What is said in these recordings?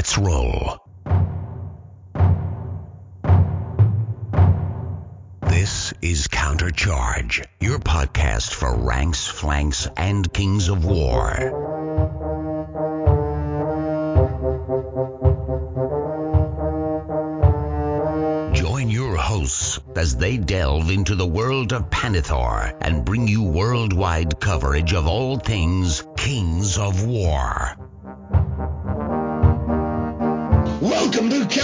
Let's roll. This is Countercharge, your podcast for ranks, flanks, and kings of war. Join your hosts as they delve into the world of Pannithor and bring you worldwide coverage of all things Kings of War.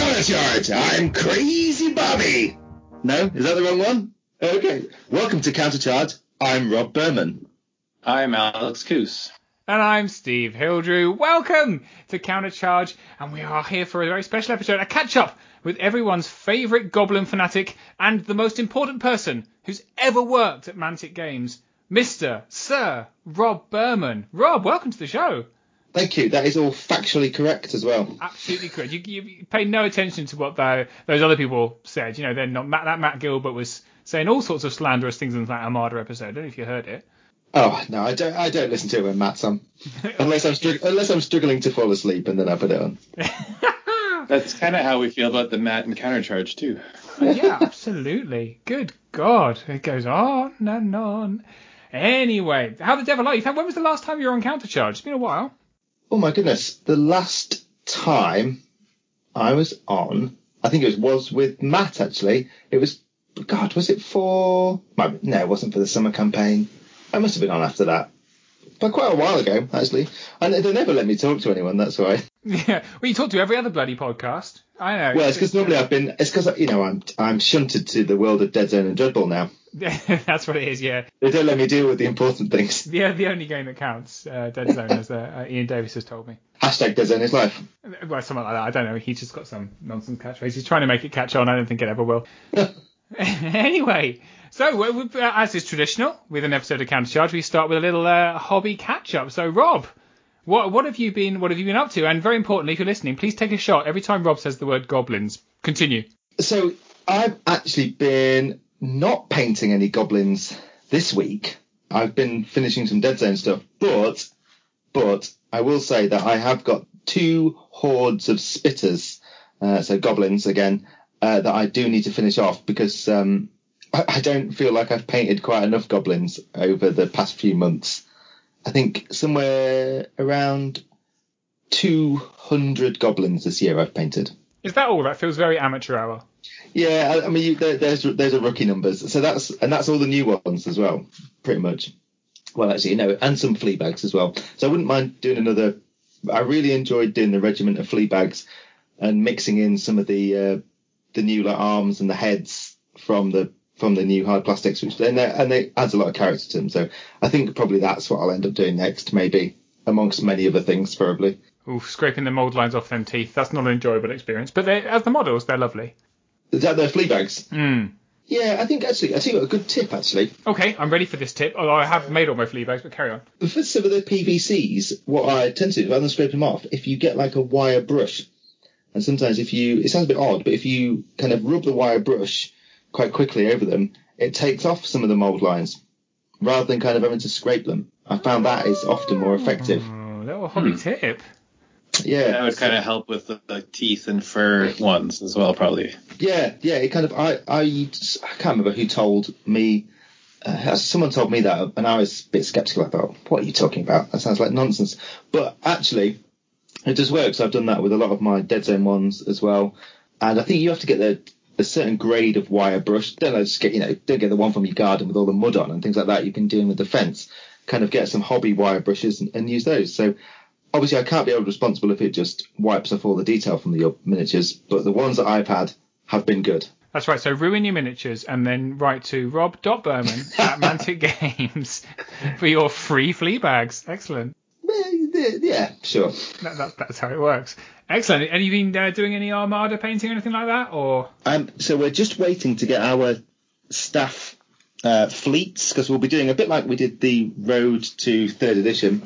Welcome to Countercharge. I'm Crazy Bobby. No, is that the wrong one? Okay. Welcome to Countercharge. I'm Rob Berman. I'm Alex Coos. And I'm Steve Hildrew. Welcome to Countercharge, and we are here for a very special episode, a catch up with everyone's favourite Goblin fanatic and the most important person who's ever worked at Mantic Games, Mr. Sir Rob Berman. Rob, welcome to the show. Thank you. That is all factually correct as well. Absolutely correct. You, you, you pay no attention to what the, those other people said. You know, they're not Matt, that Matt Gilbert was saying all sorts of slanderous things in that Armada episode. I don't know if you heard it. Oh no, I don't. I don't listen to it when Matt's on, unless I'm str- unless I'm struggling to fall asleep, and then I put it on. That's kind of how we feel about the Matt and Countercharge too. yeah, absolutely. Good God, it goes on and on. Anyway, how the devil are you? When was the last time you were on Countercharge? It's been a while. Oh my goodness, the last time I was on, I think it was was with Matt actually. It was God, was it for? No, it wasn't for the summer campaign. I must have been on after that. But quite a while ago, actually. And they never let me talk to anyone, that's why. Yeah, well, you talk to every other bloody podcast. I know. Well, it's because normally I've been, it's because, you know, I'm I'm shunted to the world of Dead Zone and Dreadball now. That's what it is, yeah. They don't let me deal with the important things. The, the only game that counts, uh, Dead Zone, as uh, uh, Ian Davis has told me. Hashtag Dead Zone is life. Well, something like that. I don't know. He's just got some nonsense catchphrase. He's trying to make it catch on. I don't think it ever will. anyway, so uh, as is traditional with an episode of Countercharge, we start with a little uh, hobby catch up. So, Rob, what what have you been what have you been up to? And very importantly, if you're listening, please take a shot every time Rob says the word goblins. Continue. So I've actually been not painting any goblins this week. I've been finishing some Dead Zone stuff, but but I will say that I have got two hordes of spitters, uh, so goblins again, uh, that I do need to finish off because um, I, I don't feel like I've painted quite enough goblins over the past few months. I think somewhere around 200 goblins this year I've painted. Is that all? That feels very amateur hour. Yeah, I, I mean, you, there, there's there's a rookie numbers, so that's and that's all the new ones as well, pretty much. Well, actually, no, and some flea bags as well. So I wouldn't mind doing another. I really enjoyed doing the regiment of flea bags and mixing in some of the uh, the new like arms and the heads from the from the new hard plastics, which they, and they adds a lot of character to them. So I think probably that's what I'll end up doing next, maybe amongst many other things, probably. Ooh, scraping the mould lines off them teeth. That's not an enjoyable experience. But as the models, they're lovely. Is that their flea bags? Mm. Yeah, I think actually, I think a good tip actually. Okay, I'm ready for this tip. Although I have made all my flea bags, but carry on. For some of the PVCs, what I tend to do, rather than scrape them off, if you get like a wire brush, and sometimes if you, it sounds a bit odd, but if you kind of rub the wire brush quite quickly over them, it takes off some of the mold lines rather than kind of having to scrape them. I found that is often more effective. Oh, little hobby Hmm. tip. Yeah, That would kind of help with the, the teeth and fur ones as well, probably. yeah, yeah. It kind of I I, I can't remember who told me. Uh, someone told me that, and I was a bit skeptical. I thought, "What are you talking about? That sounds like nonsense." But actually, it does work. So I've done that with a lot of my Dead Zone ones as well. And I think you have to get the, a certain grade of wire brush. Don't know, just get you know don't get the one from your garden with all the mud on and things like that. You can do them with the fence. Kind of get some hobby wire brushes and, and use those. So obviously I can't be held responsible if it just wipes off all the detail from the miniatures, but the ones that I've had have been good. That's right. So ruin your miniatures and then write to rob.berman at Mantic Games for your free flea bags. Excellent. Yeah, yeah, sure. That, that, that's how it works. Excellent. Have you been uh, doing any Armada painting or anything like that? Or Um, so we're just waiting to get our staff uh, fleets because we'll be doing a bit like we did the road to third edition.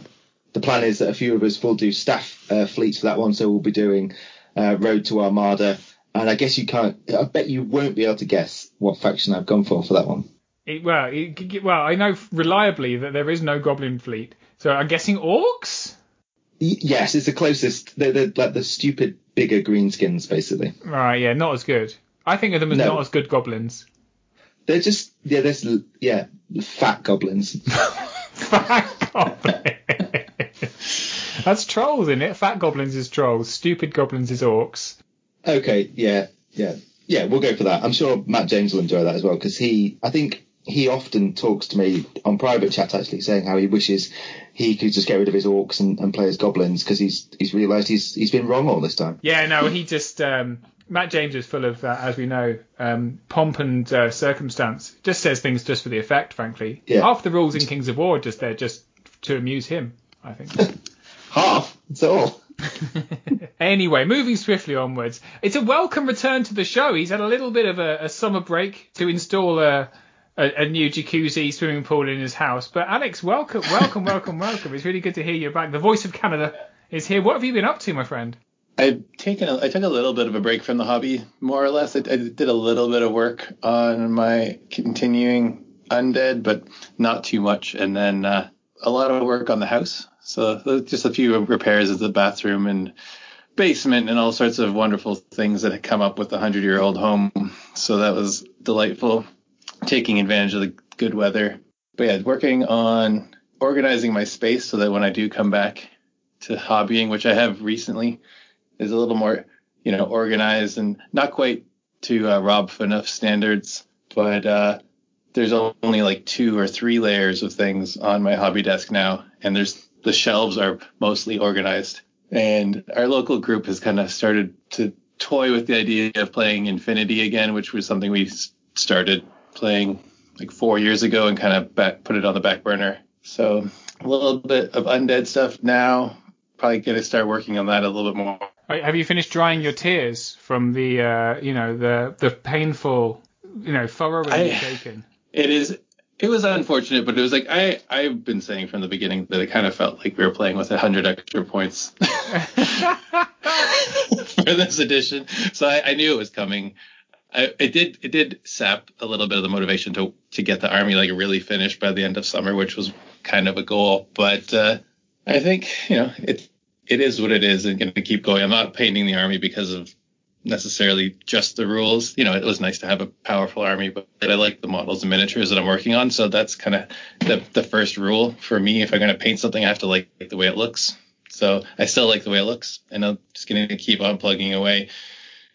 The plan is that a few of us will do staff uh, fleets for that one, so we'll be doing uh, road to Armada. And I guess you can't. I bet you won't be able to guess what faction I've gone for for that one. it, well, it, well, I know reliably that there is no Goblin fleet. So I'm guessing orcs. Y- yes, it's the closest. They're, they're like the stupid bigger greenskins, basically. Right, yeah, not as good. I think of them as No. not as good goblins. They're just yeah, there's yeah, fat goblins. Fat goblins. That's trolls, isn't it? Fat goblins is trolls. Stupid goblins is orcs. Okay, yeah, yeah, yeah. We'll go for that. I'm sure Matt James will enjoy that as well because he, I think he often talks to me on private chat actually, saying how he wishes he could just get rid of his orcs and, and play as goblins because he's he's realised he's he's been wrong all this time. Yeah, no, he just um, Matt James is full of, uh, as we know, um, pomp and uh, circumstance. Just says things just for the effect, frankly. Yeah. Half the rules in Kings of War are just there just to amuse him, I think. Half. That's all. anyway, moving swiftly onwards, it's a welcome return to the show. He's had a little bit of a, a summer break to install a, a, a new jacuzzi swimming pool in his house. But Alex, welcome, welcome, welcome, welcome. It's really good to hear you back. The voice of Canada is here. What have you been up to, my friend? I've taken a, I took a little bit of a break from the hobby, more or less. I, I did a little bit of work on my continuing undead, but not too much. And then uh, a lot of work on the house. So just a few repairs of the bathroom and basement and all sorts of wonderful things that had come up with a hundred year old home. So that was delightful, taking advantage of the good weather. But yeah, working on organizing my space so that when I do come back to hobbying, which I have recently, is a little more, you know, organized and not quite to uh, Rob Fanuff standards, but uh, there's only like two or three layers of things on my hobby desk now, and there's the shelves are mostly organized. And our local group has kind of started to toy with the idea of playing Infinity again, which was something we started playing like four years ago and kind of back, put it on the back burner. So a little bit of undead stuff now. Probably gonna start working on that a little bit more. Have you finished drying your tears from the, uh, you know, the the painful, you know, furrowing I- you've taken? It is. It was unfortunate, but it was like I I've been saying from the beginning that it kind of felt like we were playing with a hundred extra points for this edition. So I, I knew it was coming. I, it did it did sap a little bit of the motivation to to get the army like really finished by the end of summer, which was kind of a goal. But uh, I think you know it it is what it is, and going to keep going. I'm not painting the army because of necessarily just the rules. You know, it was nice to have a powerful army, but I like the models and miniatures that I'm working on. So that's kind of the, the first rule for me. If I'm going to paint something, I have to like the way it looks. So I still like the way it looks, and I'm just going to keep on plugging away.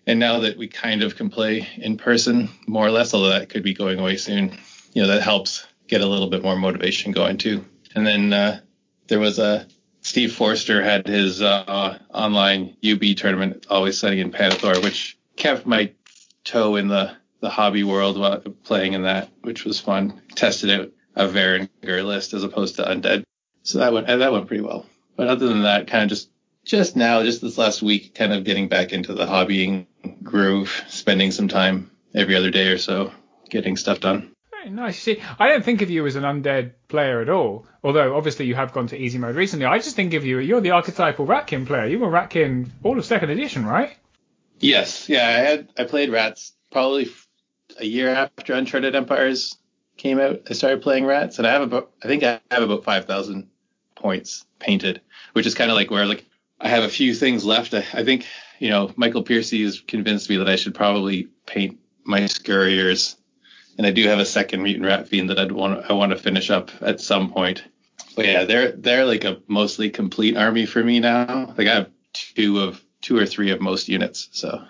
And now that we kind of can play in person, more or less, although that could be going away soon, you know, that helps get a little bit more motivation going too. And then uh, there was a Steve Forster had his uh, online UB tournament, always setting in Pannithor, which kept my toe in the, the hobby world while playing in that, which was fun. Tested out a Varangur list as opposed to Undead, so that went that went pretty well. But other than that, kind of just just now, just this last week, kind of getting back into the hobbying groove, spending some time every other day or so getting stuff done. Nice. See, I don't think of you as an undead player at all. Although obviously you have gone to easy mode recently. I just think of you. You're the archetypal Ratkin player. You were Ratkin all of second edition, right? Yes, yeah, I had I played Rats probably a year after Uncharted Empires came out. I started playing Rats, and I have about I think I have about five thousand points painted, which is kind of like where like I have a few things left. I, I think you know Michael Piercy has convinced me that I should probably paint my Scurriers, and I do have a second Mutant Rat Fiend that I'd want I want to finish up at some point. But yeah, they're they're like a mostly complete army for me now. Like I have two of two or three of most units, so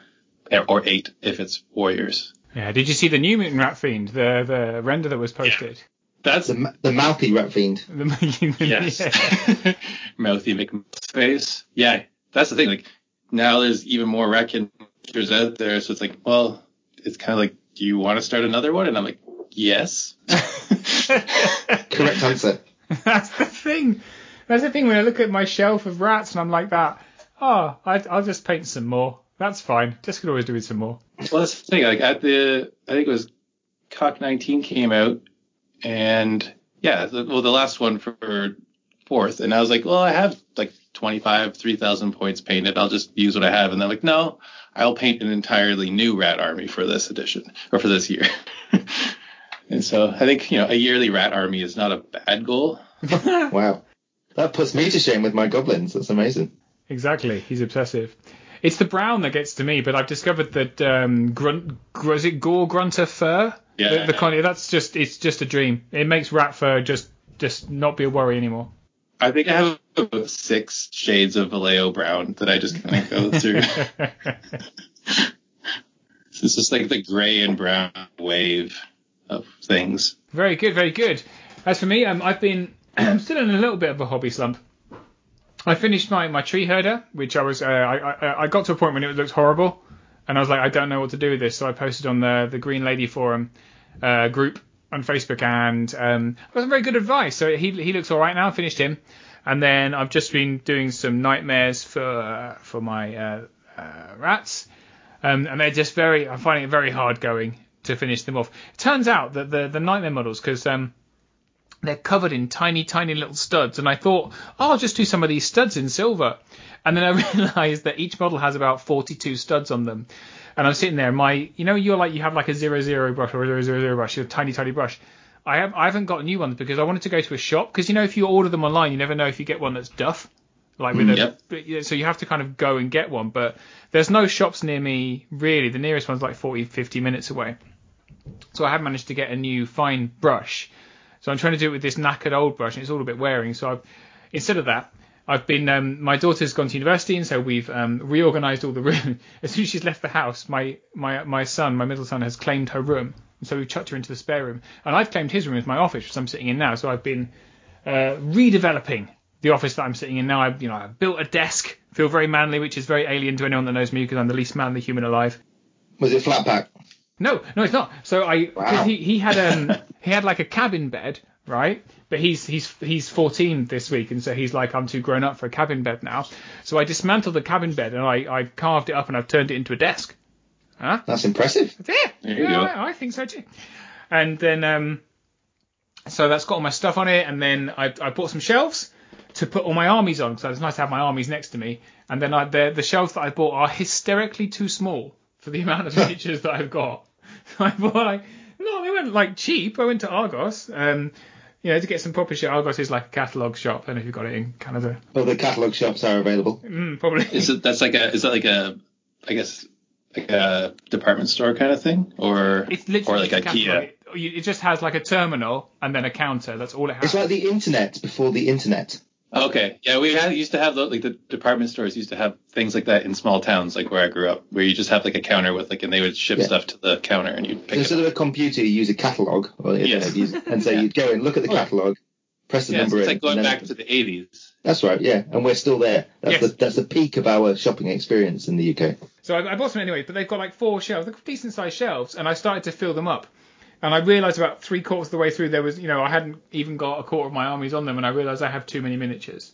or eight if it's warriors. Yeah. Did you see the new Mutant Rat Fiend, the the render that was posted? Yeah. That's The, the mouthy rat fiend. The, yes, yeah. mouthy McFace. Yeah, that's the thing. Like now, there's even more rat characters out there, so it's like, well, it's kind of like, do you want to start another one? And I'm like, yes. Correct answer. That's the thing. That's the thing when I look at my shelf of rats and I'm like that. Oh, I, I'll just paint some more. That's fine. Just could always do with some more. Well, that's the thing. Like at the, I think it was CoK 19 came out, and yeah, the, well, the last one for fourth, and I was like, well, I have like 25, 3,000 points painted. I'll just use what I have. And they're like, no, I'll paint an entirely new rat army for this edition or for this year. and so I think you know a yearly rat army is not a bad goal. Wow. That puts me to shame with my goblins. That's amazing. Exactly. He's obsessive. It's the brown that gets to me, but I've discovered that um, grunt, gr- is it Gore-Grunta Fur? Yeah. The, the con- that's just it's just a dream. It makes rat fur just just not be a worry anymore. I think I have about six shades of Vallejo brown that I just kind of go through. It's just like the gray and brown wave of things. Very good, very good. As for me, um, I've been I'm still in a little bit of a hobby slump. I finished my, my tree herder, which I was uh, I, I I got to a point when it looked horrible, and I was like I don't know what to do with this, so I posted on the the Green Lady forum uh, group on Facebook, and um, I got some very good advice. So he he looks all right now. I finished him, and then I've just been doing some nightmares for uh, for my uh, uh, rats, um, and they're just very I'm finding it very hard going to finish them off. It turns out that the the nightmare models because um, they're covered in tiny, tiny little studs. And I thought, oh, I'll just do some of these studs in silver. And then I realized that each model has about 42 studs on them. And I'm sitting there, my, you know, you're like, you have like a zero zero brush or a zero zero zero brush, your tiny, tiny brush. I have, I haven't got new ones because I wanted to go to a shop because you know if you order them online, you never know if you get one that's duff. Like with a, Yep. but, so you have to kind of go and get one. But there's no shops near me really. The nearest one's like 40, 50 minutes away. So I have managed to get a new fine brush. So I'm trying to do it with this knackered old brush, and it's all a bit wearing. So I've, instead of that, I've been. Um, my daughter's gone to university, and so we've um, reorganised all the room. As soon as she's left the house, my my my son, my middle son, has claimed her room, so we've chucked her into the spare room, and I've claimed his room as my office, which I'm sitting in now. So I've been uh, redeveloping the office that I'm sitting in now. I've you know I've built a desk, feel very manly, which is very alien to anyone that knows me because I'm the least manly human alive. Was it flat pack? No, no, it's not. So I, Wow. he he had um he had like a cabin bed, right? But he's he's he's 14 this week, and so he's like I'm too grown up for a cabin bed now. So I dismantled the cabin bed and I I carved it up and I've turned it into a desk. Huh? That's impressive. Yeah, yeah. I, I think so too. And then um, so that's got all my stuff on it, and then I I bought some shelves to put all my armies on because it's nice to have my armies next to me. And then I the the shelves that I bought are hysterically too small for the amount of miniatures that I've got. So I bought like no, they weren't like cheap. I went to Argos. Um, you know, to get some proper shit. Argos is like a catalogue shop. I don't know if you've got it in Canada. Other catalogue shops are available. Mm, probably. Is it that's like a is that like a I guess like a department store kind of thing or It's literally or like IKEA? It, just has like a terminal and then a counter. That's all it has. It's like the internet before the internet. Okay, yeah, we had used to have like the department stores used to have things like that in small towns, like where I grew up, where you just have like a counter with like, and they would ship Yeah. stuff to the counter and you'd So pick it instead up. of a computer, you use a catalogue, or Yes. internet, use- and so Yeah. you'd go and look at the Oh. catalogue, press the Yeah, so number it's in. like going and then- back to the 80s. That's right, yeah, and we're still there. That's Yes. the that's the peak of our shopping experience in the UK. So I, I bought some anyway, but they've got like four shelves, they're decent sized shelves, and I started to fill them up. And I realised about three quarters of the way through there was, you know, I hadn't even got a quarter of my armies on them, and I realised I have too many miniatures.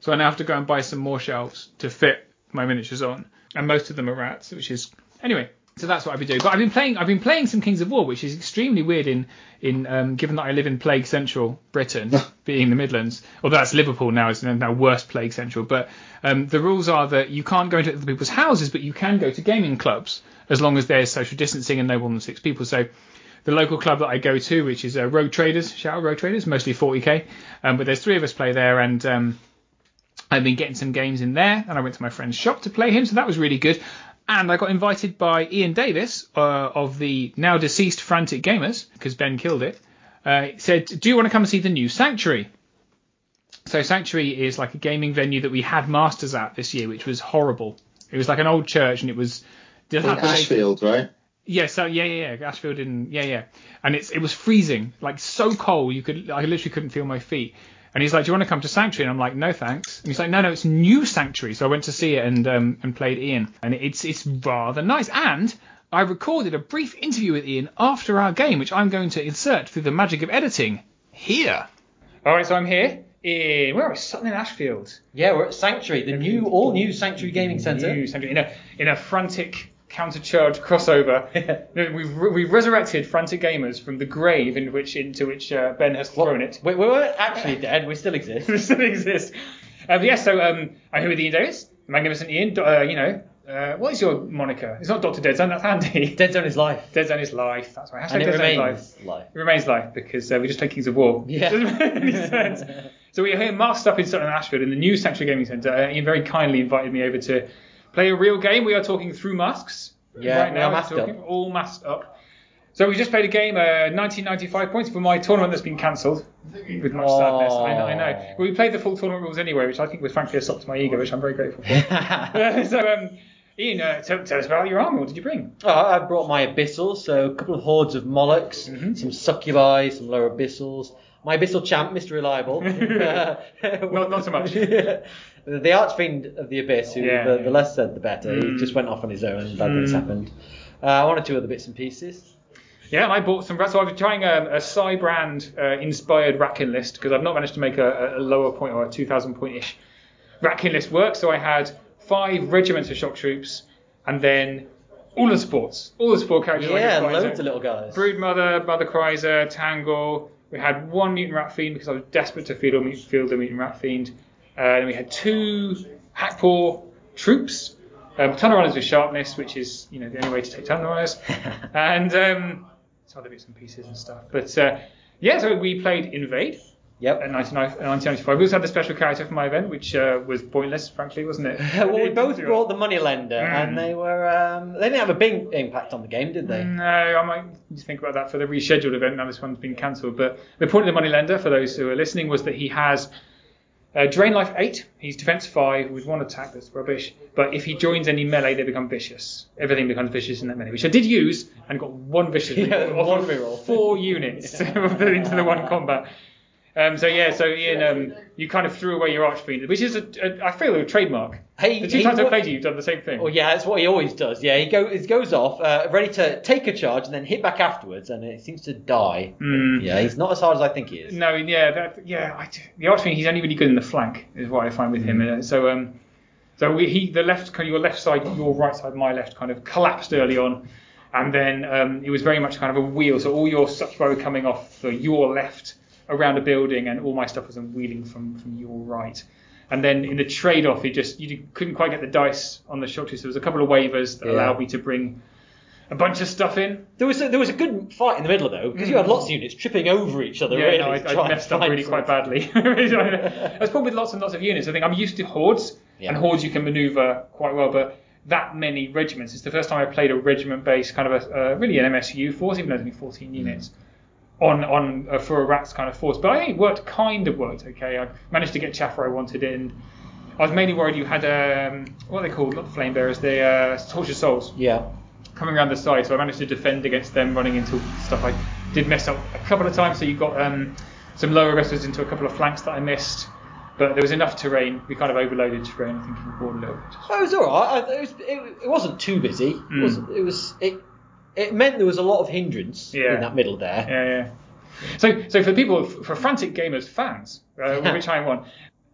So I now have to go and buy some more shelves to fit my miniatures on, and most of them are rats, which is anyway. So that's what I've been doing. But I've been playing, I've been playing some Kings of War, which is extremely weird in in um, given that I live in Plague Central Britain, being the Midlands. Although that's Liverpool now, it's now worse Plague Central. But um, the rules are that you can't go into other people's houses, but you can go to gaming clubs as long as there's social distancing and no more than six people. So the local club that I go to, which is uh, Road Traders, shout out Road Traders, mostly 40k, um, but there's three of us play there, and um, I've been getting some games in there, and I went to my friend's shop to play him, so that was really good. And I got invited by Ian Davis uh, of the now deceased Frantic Gamers, because Ben killed it. Uh, said, "Do you want to come and see the new Sanctuary?" So Sanctuary is like a gaming venue that we had Masters at this year, which was horrible. It was like an old church, and it was In. Ashfield, right? Yeah, so yeah, yeah, yeah, Ashfield in yeah, yeah, and it's it was freezing, like so cold you could I literally couldn't feel my feet. And he's like, "Do you want to come to Sanctuary?" And I'm like, "No, thanks." And he's like, "No, no, it's new Sanctuary." So I went to see it and um and played Ian, and it's it's rather nice. And I recorded a brief interview with Ian after our game, which I'm going to insert through the magic of editing here. All right, so I'm here in where are we? Sutton in Ashfield. Yeah, we're at Sanctuary, the new, all new Sanctuary Gaming Centre. New Sanctuary in a in a frantic countercharge crossover. We've we've resurrected frantic gamers from the grave in which into which uh, Ben has thrown it. We, we weren't actually dead, we still exist. we still exists. Um, yeah, so um, I'm here with Ian Davis, magnificent Ian. Uh, you know, uh, what is your moniker? It's not Doctor Dead Zone. That's handy. Dead Zone is life. Dead Zone is life. That's right. Hashtag And it Dead Zone is remains life. life. It remains life because uh, we just play Kings of War. Yeah. Doesn't make any sense. So we are here masked up in Sutton Ashfield in the new Sanctuary Gaming Centre. Uh, Ian very kindly invited me over to play a real game. We are talking through masks. Yeah, right now masked talking, up. all masked up. So we just played a game, uh, 1995 points for my tournament that's been cancelled with much sadness. I know, I know. But we played the full tournament rules anyway, which I think was frankly a sop to my ego, which I'm very grateful for. so, um, Ian, uh, tell, tell us about your army. What did you bring? Oh, I brought my abyssals, so a couple of hordes of Molochs, Mhm. some succubi, some lower abyssals. My abyssal champ, Mr. Reliable. Not- not so much. The archfiend of the abyss, who Yeah, the, yeah. the less said the better. Mm. He just went off on his own and bad things Mm. happened. Uh, one or two other bits and pieces. Yeah, and I bought some. So I was trying a, a Cybrand uh, inspired Ratkin list because I've not managed to make a, a lower point or a 2,000 point ish Ratkin list work. So I had five regiments of shock troops and then all the sports, all the sport characters. Yeah, find. loads of little guys. Broodmother, Mother Chrysler, Tangle. We had one mutant rat fiend because I was desperate to field a mutant, field a mutant rat fiend. Uh, then we had two Hackpaw troops, um, Tunnel Runners with sharpness, which is you know the only way to take Tunnel Runners, and um, some other bits and pieces and stuff. But uh, yeah, so we played Invade Yep. in 1995. 1995. We also had the special character for my event, which uh, was pointless, frankly, wasn't it? well, we both brought the moneylender, Mm. and they were um, they didn't have a big impact on the game, did they? No, I might think about that for the rescheduled event. Now this one's been cancelled. But the point of the moneylender, for those who are listening, was that he has uh, drain life eight. He's defense five with one attack that's rubbish. But if he joins any melee, they become vicious. Everything becomes vicious in that melee, which I did use and got one vicious Yeah, reroll one of reroll. four units into the one combat. Um, so yeah, so Ian, um, you kind of threw away your archfiend, which is a, a I feel a trademark. Hey, the two he times I've played you, you've done the same thing. Well, yeah, that's what he always does. Yeah, he, go, he goes off, uh, ready to take a charge and then hit back afterwards, and it seems to die. Mm. Yeah, he's not as hard as I think he is. No, yeah, that, yeah. I, the archfiend, he's only really good in the flank, is what I find with him. Uh, So, um, so we, he, the left, kind of your left side, your right side, my left, kind of collapsed early on, and then um, it was very much kind of a wheel. So all your succubus were coming off for your left around a building, and all my stuff was wheeling from from your right. And then in the trade-off, it just you couldn't quite get the dice on the shot. So there was a couple of waivers that Yeah. allowed me to bring a bunch of stuff in. There was a, there was a good fight in the middle though, because you had lots of units tripping over each other. Yeah, really, no, I, I messed up really quite badly. That's probably with lots and lots of units. I think I'm used to hordes, Yeah. and hordes you can maneuver quite well, but that many regiments. It's the first time I played a regiment-based kind of a uh, really an MSU force, even though it's only 14 units. On on uh, for a rats kind of force, but I think it worked kind of worked okay. I managed to get Chaffra I wanted in. I was mainly worried you had um, what are they called, not the flame bearers, the uh, tortured souls Yeah. coming around the side, so I managed to defend against them running into stuff. I did mess up a couple of times, so you got um, some lower aggressors into a couple of flanks that I missed, but there was enough terrain. We kind of overloaded terrain. I think we bored a little bit. Oh, it was all right. I- It, was, it, it wasn't too busy. It, Mm. was, it was it. It meant there was a lot of hindrance Yeah. in that middle there. Yeah, yeah. So, so for people, for frantic gamers, fans, uh, which I am one.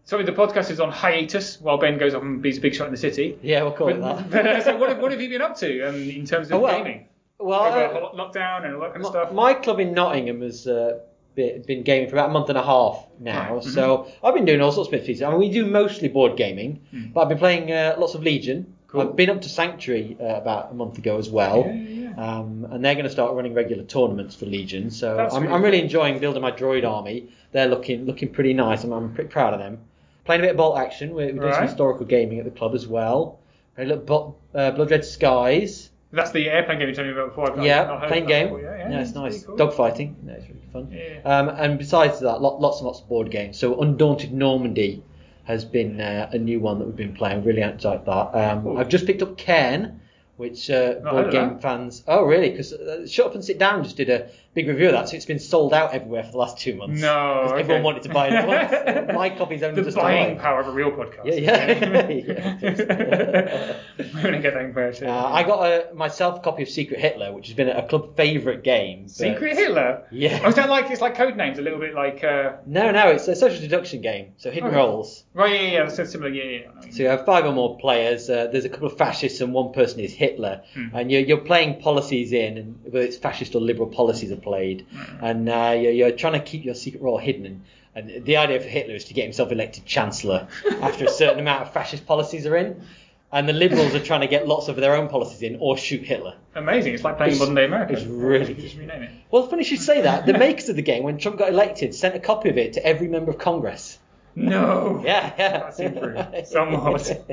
Sorry, the podcast is on hiatus while Ben goes off and beats a big shot in the city. Yeah, we'll call it that. but, uh, so what, have- what have you been up to um, in terms of Oh, well, gaming? Well, Over uh, lockdown and all that kind of stuff. my club in Nottingham has uh, been, been gaming for about a month and a half now, Right, mhm. so I've been doing all sorts of bits. I mean, we do mostly board gaming, Mm. but I've been playing uh, lots of Legion. Cool. I've been up to Sanctuary uh, about a month ago as well, yeah. Um, and they're going to start running regular tournaments for Legion. So That's I'm, really I'm really enjoying building my droid army. They're looking looking pretty nice. I'm, I'm pretty proud of them. Playing a bit of Bolt Action. We're, we're doing some historical gaming at the club as well. A little Bo- uh, Blood Red Skies. That's the airplane game you told me about before. I've yeah, playing game. before. Yeah, Yeah, it's pretty nice. cool. Dogfighting. Yeah, it's really fun. Yeah. Um, and besides that, lot, lots and lots of board games. So Undaunted Normandy has been uh, a new one that we've been playing. Really enjoyed that. Um, I've just picked up Cairn, which uh, board game fans. Oh, really? Because uh, Shut Up and Sit Down just did a big review of that, so it's been sold out everywhere for the last two months. No, okay. everyone wanted to buy it. My copy's only the just buying arrived. power of a real podcast. Yeah, yeah. We're gonna get that information. Uh, I got a, myself a copy of Secret Hitler, which has been a club favourite game. but- Secret Hitler. Yeah. Oh, is that like it's like code names? A little bit like. Uh, No, no, it's a social deduction game. So hidden Oh. roles. right, yeah, yeah, that's similar. Yeah, yeah. So you have five or more players. Uh, there's a couple of fascists and one person is Hitler, Hmm. and you're, you're playing policies in, and whether it's fascist or liberal policies played, and uh, you're, you're trying to keep your secret role hidden. And the idea for Hitler is to get himself elected chancellor after a certain amount of fascist policies are in, and the liberals are trying to get lots of their own policies in or shoot Hitler. Amazing. It's like playing It's- modern day America. it's really Just rename it. Well, funny you should say that. The makers of the game, when Trump got elected, sent a copy of it to every member of Congress. No. Yeah, yeah. That's improved somewhat.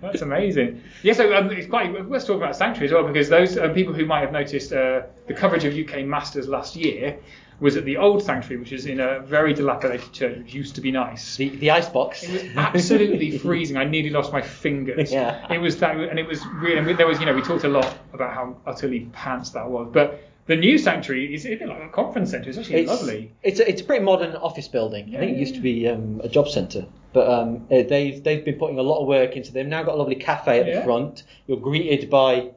That's amazing. Yeah, so um, it's quite. Let's talk about Sanctuary as well, because those um, people who might have noticed uh, the coverage of UK Masters last year was at the old Sanctuary, which is in a very dilapidated church, which used to be nice. The, the ice box. It was absolutely freezing. I nearly lost my fingers. Yeah. It was that, and it was really. And there was, you know, we talked a lot about how utterly pants that was, but the new sanctuary is a bit like a conference centre. It's actually It's, lovely. It's a, it's a pretty modern office building. I think it used to be um, a job centre, but um, uh, they've they've been putting a lot of work into. They've now got a lovely cafe at Yeah. the front. You're greeted by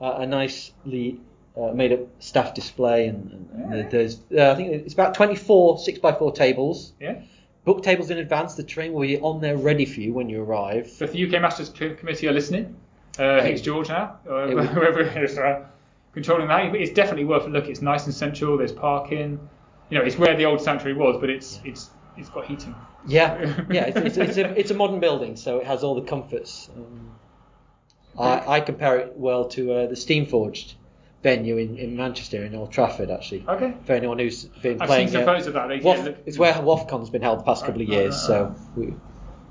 uh, a nicely uh, made up staff display, and, and Yeah. there's uh, I think it's about 24 six by four tables. Yeah. Book tables in advance. The train will be on there ready for you when you arrive. So if the UK Masters Committee are listening, uh, Hey. it's George now, uh, It whoever is uh, controlling that. It's definitely worth a look. It's nice and central. There's parking. You know, it's where the old sanctuary was, but it's it's it's got heating. Yeah, yeah, it's, it's, it's, a, it's a modern building, so it has all the comforts. Um, I, I compare it well to uh, the Steamforged venue in, in Manchester in Old Trafford, actually. Okay. For anyone who's been I've playing seen some photos of that. They, Waff- yeah, look it's where WAFCON's been held the past couple of right, years, right, so we,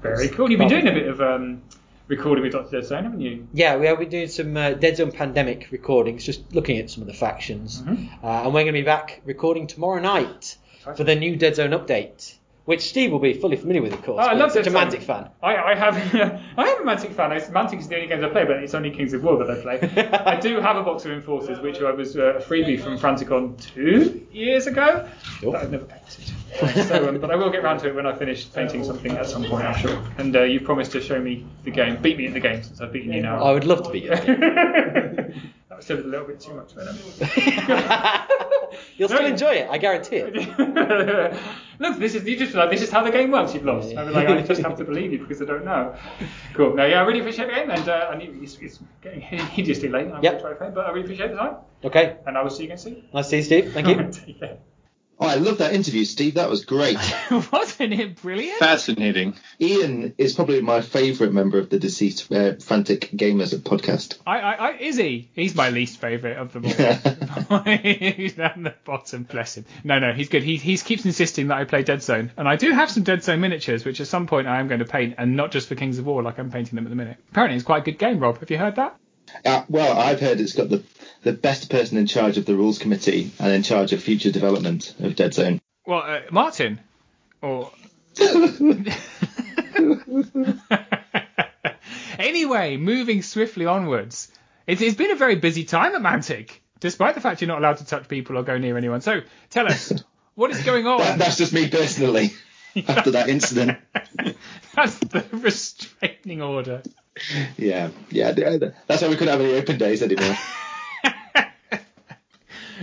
very cool. You've been doing a bit of um, recording with Dr. Dead Zone, haven't you? yeah, we have been doing some uh, Dead Zone pandemic recordings, just looking at some of the factions, Mhm. uh, and we're going to be back recording tomorrow night for the new Dead Zone update, which Steve will be fully familiar with, of course. Oh, I love such a. Mantic fan. I, I have I am a Mantic fan. I, Mantic is the only games I play, but it's only Kings of War that I play. I do have a box of Enforcers, which I was uh, a freebie from Franticon two years ago. Sure. That I've never painted. So, um, but I will get round to it when I finish painting something at some point, I'm sure. And uh, you've promised to show me the game, beat me in the game since I've beaten you now. I would love to beat you. That was a little bit too much, Venom. You'll still enjoy it, I guarantee it. Look, this is you just like this is how the game works. You've lost. I, mean, like, I just have to believe you because I don't know. Cool. No, yeah, I really appreciate the game, and uh, I knew it's, it's getting hideously late. I'm Yep. try to play, but I really appreciate the time, Okay, and I will see you again soon. nice to see you, Steve. Thank you. Take care. Oh, I love that interview, Steve. That was great. Wasn't it brilliant? Fascinating. Ian is probably my favourite member of the deceased uh, Frantic Gamers podcast. I, I, I, is he? He's my least favourite of them all. he's down the bottom, bless him. No, no, he's good. He, he keeps insisting that I play Dead Zone, and I do have some Dead Zone miniatures, which at some point I am going to paint, and not just for Kings of War, like I'm painting them at the minute. Apparently, it's quite a good game, Rob. Have you heard that? Uh, well, I've heard it's got the the best person in charge of the rules committee and in charge of future development of Dead Zone. Well, uh, Martin, or anyway, moving swiftly onwards. It's, it's been a very busy time at Mantic, despite the fact you're not allowed to touch people or go near anyone. So tell us, what is going on? That, that's just me personally. After that incident, That's the restraining order. yeah, yeah, that's why we couldn't have any open days anymore.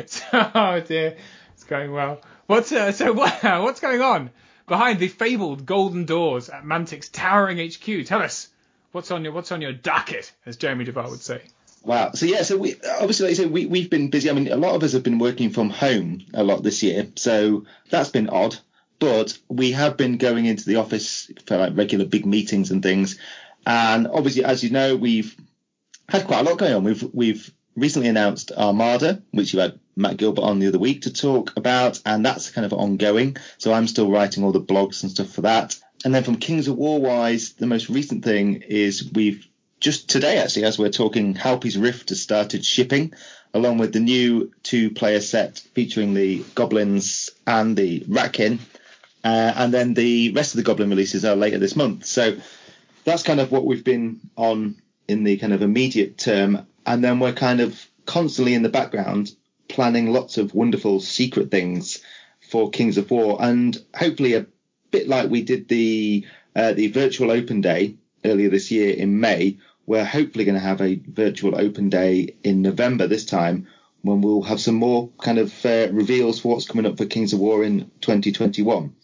So, oh dear, it's going well. What's uh, so what, what's going on behind the fabled golden doors at Mantic's towering HQ? Tell us what's on your what's on your docket, as Jeremy Duval would say. Wow. So yeah, so we obviously like I say we we've been busy. I mean, a lot of us have been working from home a lot this year, so that's been odd. But we have been going into the office for like regular big meetings and things. And obviously, as you know, we've had quite a lot going on. We've we've recently announced Armada, which you had Matt Gilbert on the other week to talk about, and that's kind of ongoing. So I'm still writing all the blogs and stuff for that. And then from Kings of War wise, the most recent thing is we've just today actually, as we're talking, Halpi's Rift has started shipping, along with the new two-player set featuring the goblins and the Ratkin. Uh, and then the rest of the Goblin releases are later this month. So that's kind of what we've been on in the kind of immediate term. And then we're kind of constantly in the background planning lots of wonderful secret things for Kings of War. And hopefully a bit like we did the uh, the virtual open day earlier this year in May, we're hopefully going to have a virtual open day in November this time when we'll have some more kind of uh, reveals for what's coming up for Kings of War in 2021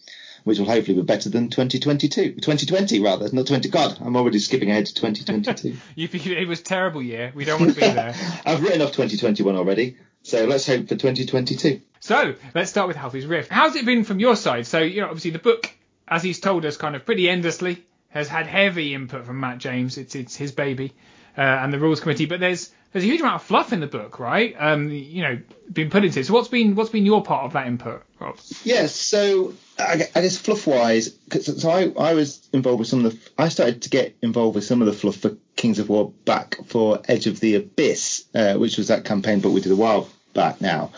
which will hopefully be better than 2022, 2020 rather, not 20. God, I'm already skipping ahead to 2022. You, it was a terrible year. We don't want to be there. I've written off 2021 already, so let's hope for 2022. So let's start with Halpi's Rift. How's it been from your side? So you know, obviously the book, as he's told us, kind of pretty endlessly, has had heavy input from Matt James. It's it's his baby. uh, and the rules committee. But there's there's a huge amount of fluff in the book, right? Um, you know, being put into it. So what's been what's been your part of that input, Rob? Yes, so I, I guess fluff wise, so I, I was involved with some of the. I started to get involved with some of the fluff for Kings of War back for Edge of the Abyss, uh, which was that campaign, but we did a while back now.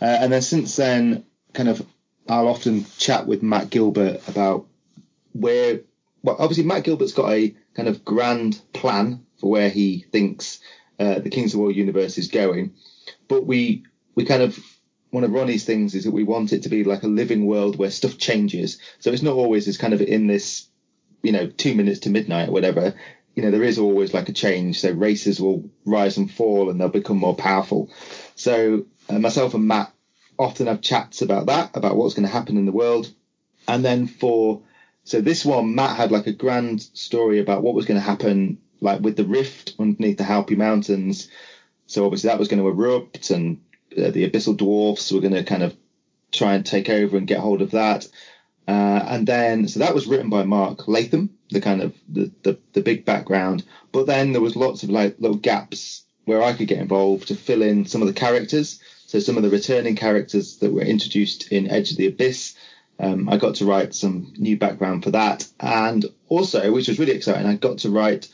Uh, and then since then, kind of, I'll often chat with Matt Gilbert about where. Well, obviously Matt Gilbert's got a kind of grand plan for where he thinks uh, the Kings of War universe is going, but we we kind of one of Ronnie's things is that we want it to be like a living world where stuff changes. So it's not always as kind of in this, you know, two minutes to midnight or whatever. You know, there is always like a change. So races will rise and fall and they'll become more powerful. So uh, myself and Matt often have chats about that, about what's going to happen in the world. And then for, so this one, Matt had like a grand story about what was going to happen, like with the rift underneath the Halpi Mountains. So obviously that was going to erupt and uh, the abyssal dwarfs were going to kind of try and take over and get hold of that. Uh, and then, so that was written by Mark Latham, the kind of the, the, the big background. But then there was lots of like little gaps where I could get involved to fill in some of the characters. So some of the returning characters that were introduced in Edge of the Abyss. Um, I got to write some new background for that. And also, which was really exciting, I got to write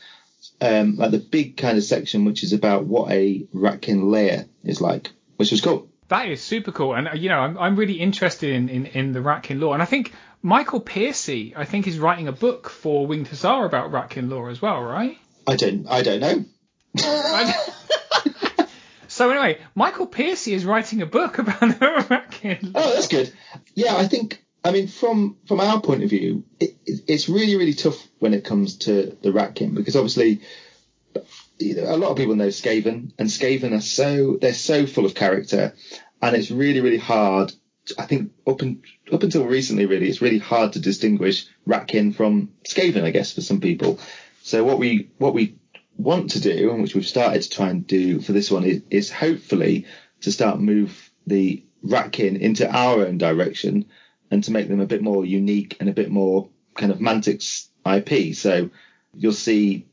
um, like the big kind of section, which is about what a Ratkin layer is like which was cool. That is super cool, and uh, you know, I'm, I'm really interested in, in, in the Ratkin lore, and I think Michael Piercy, I think, is writing a book for Winged Hussar about Ratkin lore as well, right? I don't, I don't know. so anyway, Michael Piercy is writing a book about the Ratkin. Lore. Oh, that's good. Yeah, I think. I mean, from from our point of view, it, it, it's really really tough when it comes to the Ratkin because obviously a lot of people know Skaven, and Skaven are so they're so full of character, and it's really really hard. I think up and up until recently, really, it's really hard to distinguish Ratkin from Skaven, I guess, for some people. So what we what we want to do, and which we've started to try and do for this one, is, is hopefully to start move the Ratkin into our own direction, and to make them a bit more unique and a bit more kind of Mantic's IP. So you'll see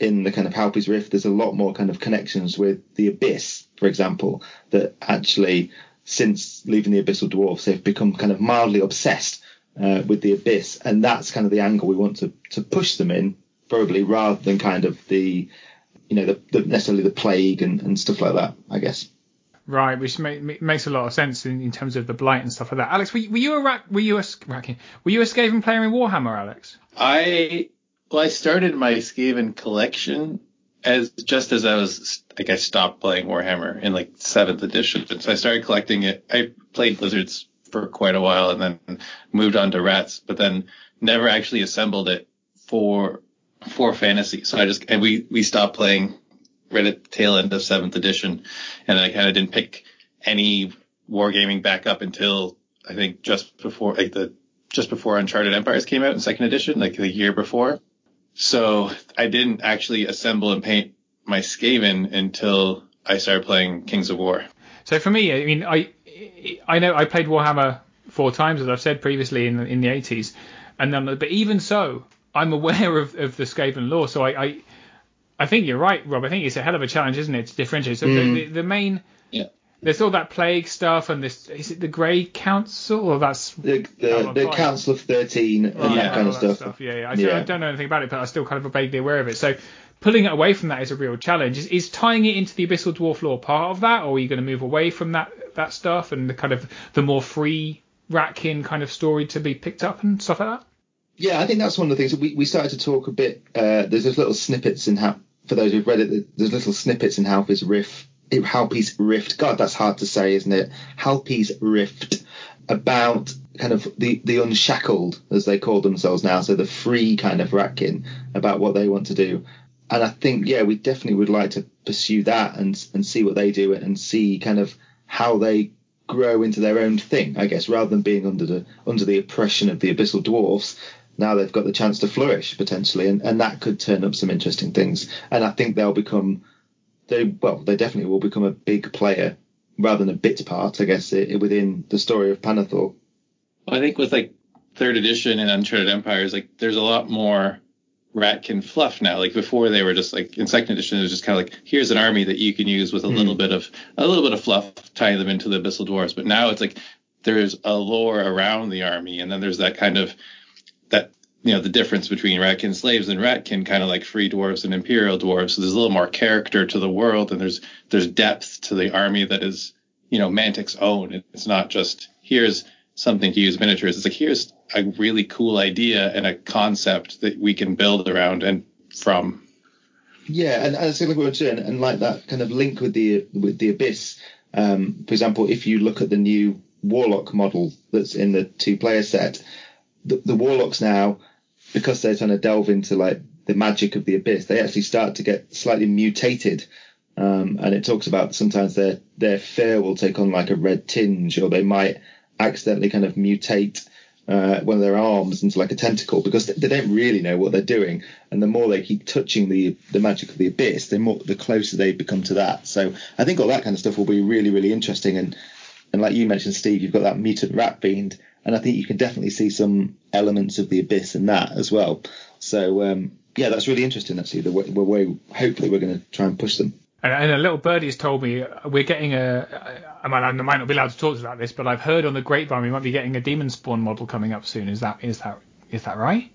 in the kind of Halpi's Rift, there's a lot more kind of connections with the Abyss, for example, that actually, since leaving the Abyssal Dwarfs, they've become kind of mildly obsessed uh, with the Abyss, and that's kind of the angle we want to to push them in, probably rather than kind of the, you know, the, the necessarily the plague and, and stuff like that, I guess. Right, which make, makes a lot of sense in, in terms of the blight and stuff like that. Alex, were, were you a rack, were you a were you a Skaven player in Warhammer, Alex? I well, I started my Skaven collection as just as I was, like, I stopped playing Warhammer in like seventh edition. So I started collecting it. I played Blizzards for quite a while and then moved on to Rats, but then never actually assembled it for for fantasy. So I just and we we stopped playing right at the tail end of seventh edition, and I kind of didn't pick any wargaming back up until I think just before like the just before Uncharted Empires came out in second edition, like the year before. So I didn't actually assemble and paint my Skaven until I started playing Kings of War. So for me, I mean, I I know I played Warhammer four times, as I've said previously in the, in the 80s, and then but even so, I'm aware of, of the Skaven lore. So I, I I think you're right, Rob. I think it's a hell of a challenge, isn't it, to differentiate? So mm. the, the, the main there's all that plague stuff and this is it the Grey Council or that's the the, the Council of Thirteen and right, that kind of that stuff. stuff. Yeah, yeah. I, yeah. I, don't know anything about it, but I'm still kind of vaguely aware of it. So pulling it away from that is a real challenge. Is, is tying it into the Abyssal Dwarf lore part of that, or are you going to move away from that that stuff and the kind of the more free Ratkin kind of story to be picked up and stuff like that? Yeah, I think that's one of the things we we started to talk a bit. Uh, there's those little snippets in how for those who've read it, there's little snippets in Halpi's Rift Halpi's Rift. God, that's hard to say, isn't it? Halpi's Rift about kind of the, the unshackled, as they call themselves now, so the free kind of Ratkin about what they want to do. And I think, yeah, we definitely would like to pursue that and and see what they do and see kind of how they grow into their own thing, I guess, rather than being under the under the oppression of the abyssal dwarfs. Now they've got the chance to flourish potentially, and, and that could turn up some interesting things. And I think they'll become they well, they definitely will become a big player rather than a bit part, I guess, it, within the story of Pannithor. Well, I think with like third edition and Uncharted Empires, like there's a lot more Ratkin fluff now. Like before, they were just like in second edition, it was just kind of like here's an army that you can use with a little hmm. bit of a little bit of fluff, tying them into the abyssal dwarves. But now it's like there's a lore around the army, and then there's that kind of you know the difference between Ratkin slaves and Ratkin kind of like free dwarves and imperial dwarves. So there's a little more character to the world, and there's there's depth to the army that is you know Mantic's own. It's not just here's something to use miniatures. It's like here's a really cool idea and a concept that we can build around and from. Yeah, and, and it's like what we're doing, and like that kind of link with the with the abyss. Um, for example, if you look at the new warlock model that's in the two player set, the, the warlocks now, because they're trying to delve into like the magic of the abyss, they actually start to get slightly mutated. Um, and it talks about sometimes their their fur will take on like a red tinge, or they might accidentally kind of mutate uh, one of their arms into like a tentacle because they don't really know what they're doing. And the more they keep touching the the magic of the abyss, the more the closer they become to that. So I think all that kind of stuff will be really really interesting. And and like you mentioned, Steve, you've got that mutant rat fiend, and I think you can definitely see some elements of the abyss in that as well. So um, yeah, that's really interesting actually. The way, the way hopefully we're going to try and push them. And, and a little birdie has told me uh, we're getting a. I might, I might not be allowed to talk about this, but I've heard on the grapevine we might be getting a demon spawn model coming up soon. Is that is that is that right?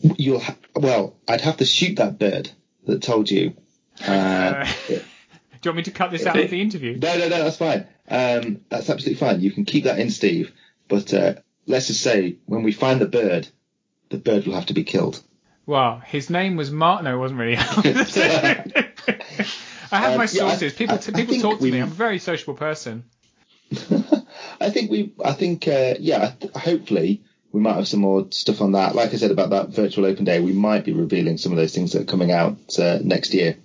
You'll ha- well, I'd have to shoot that bird that told you. Uh, do you want me to cut this out of the interview? no, no, no, that's fine. Um, that's absolutely fine. You can keep that in, Steve. But uh, let's just say when we find the bird, the bird will have to be killed. Well, his name was Mark. No, it wasn't really. I have Um, my yeah, I- sources. people I- I people talk to we- me. I'm a very sociable person. I think we, I think, uh, yeah, hopefully we might have some more stuff on that. Like I said about that virtual open day, we might be revealing some of those things that are coming out uh, next year.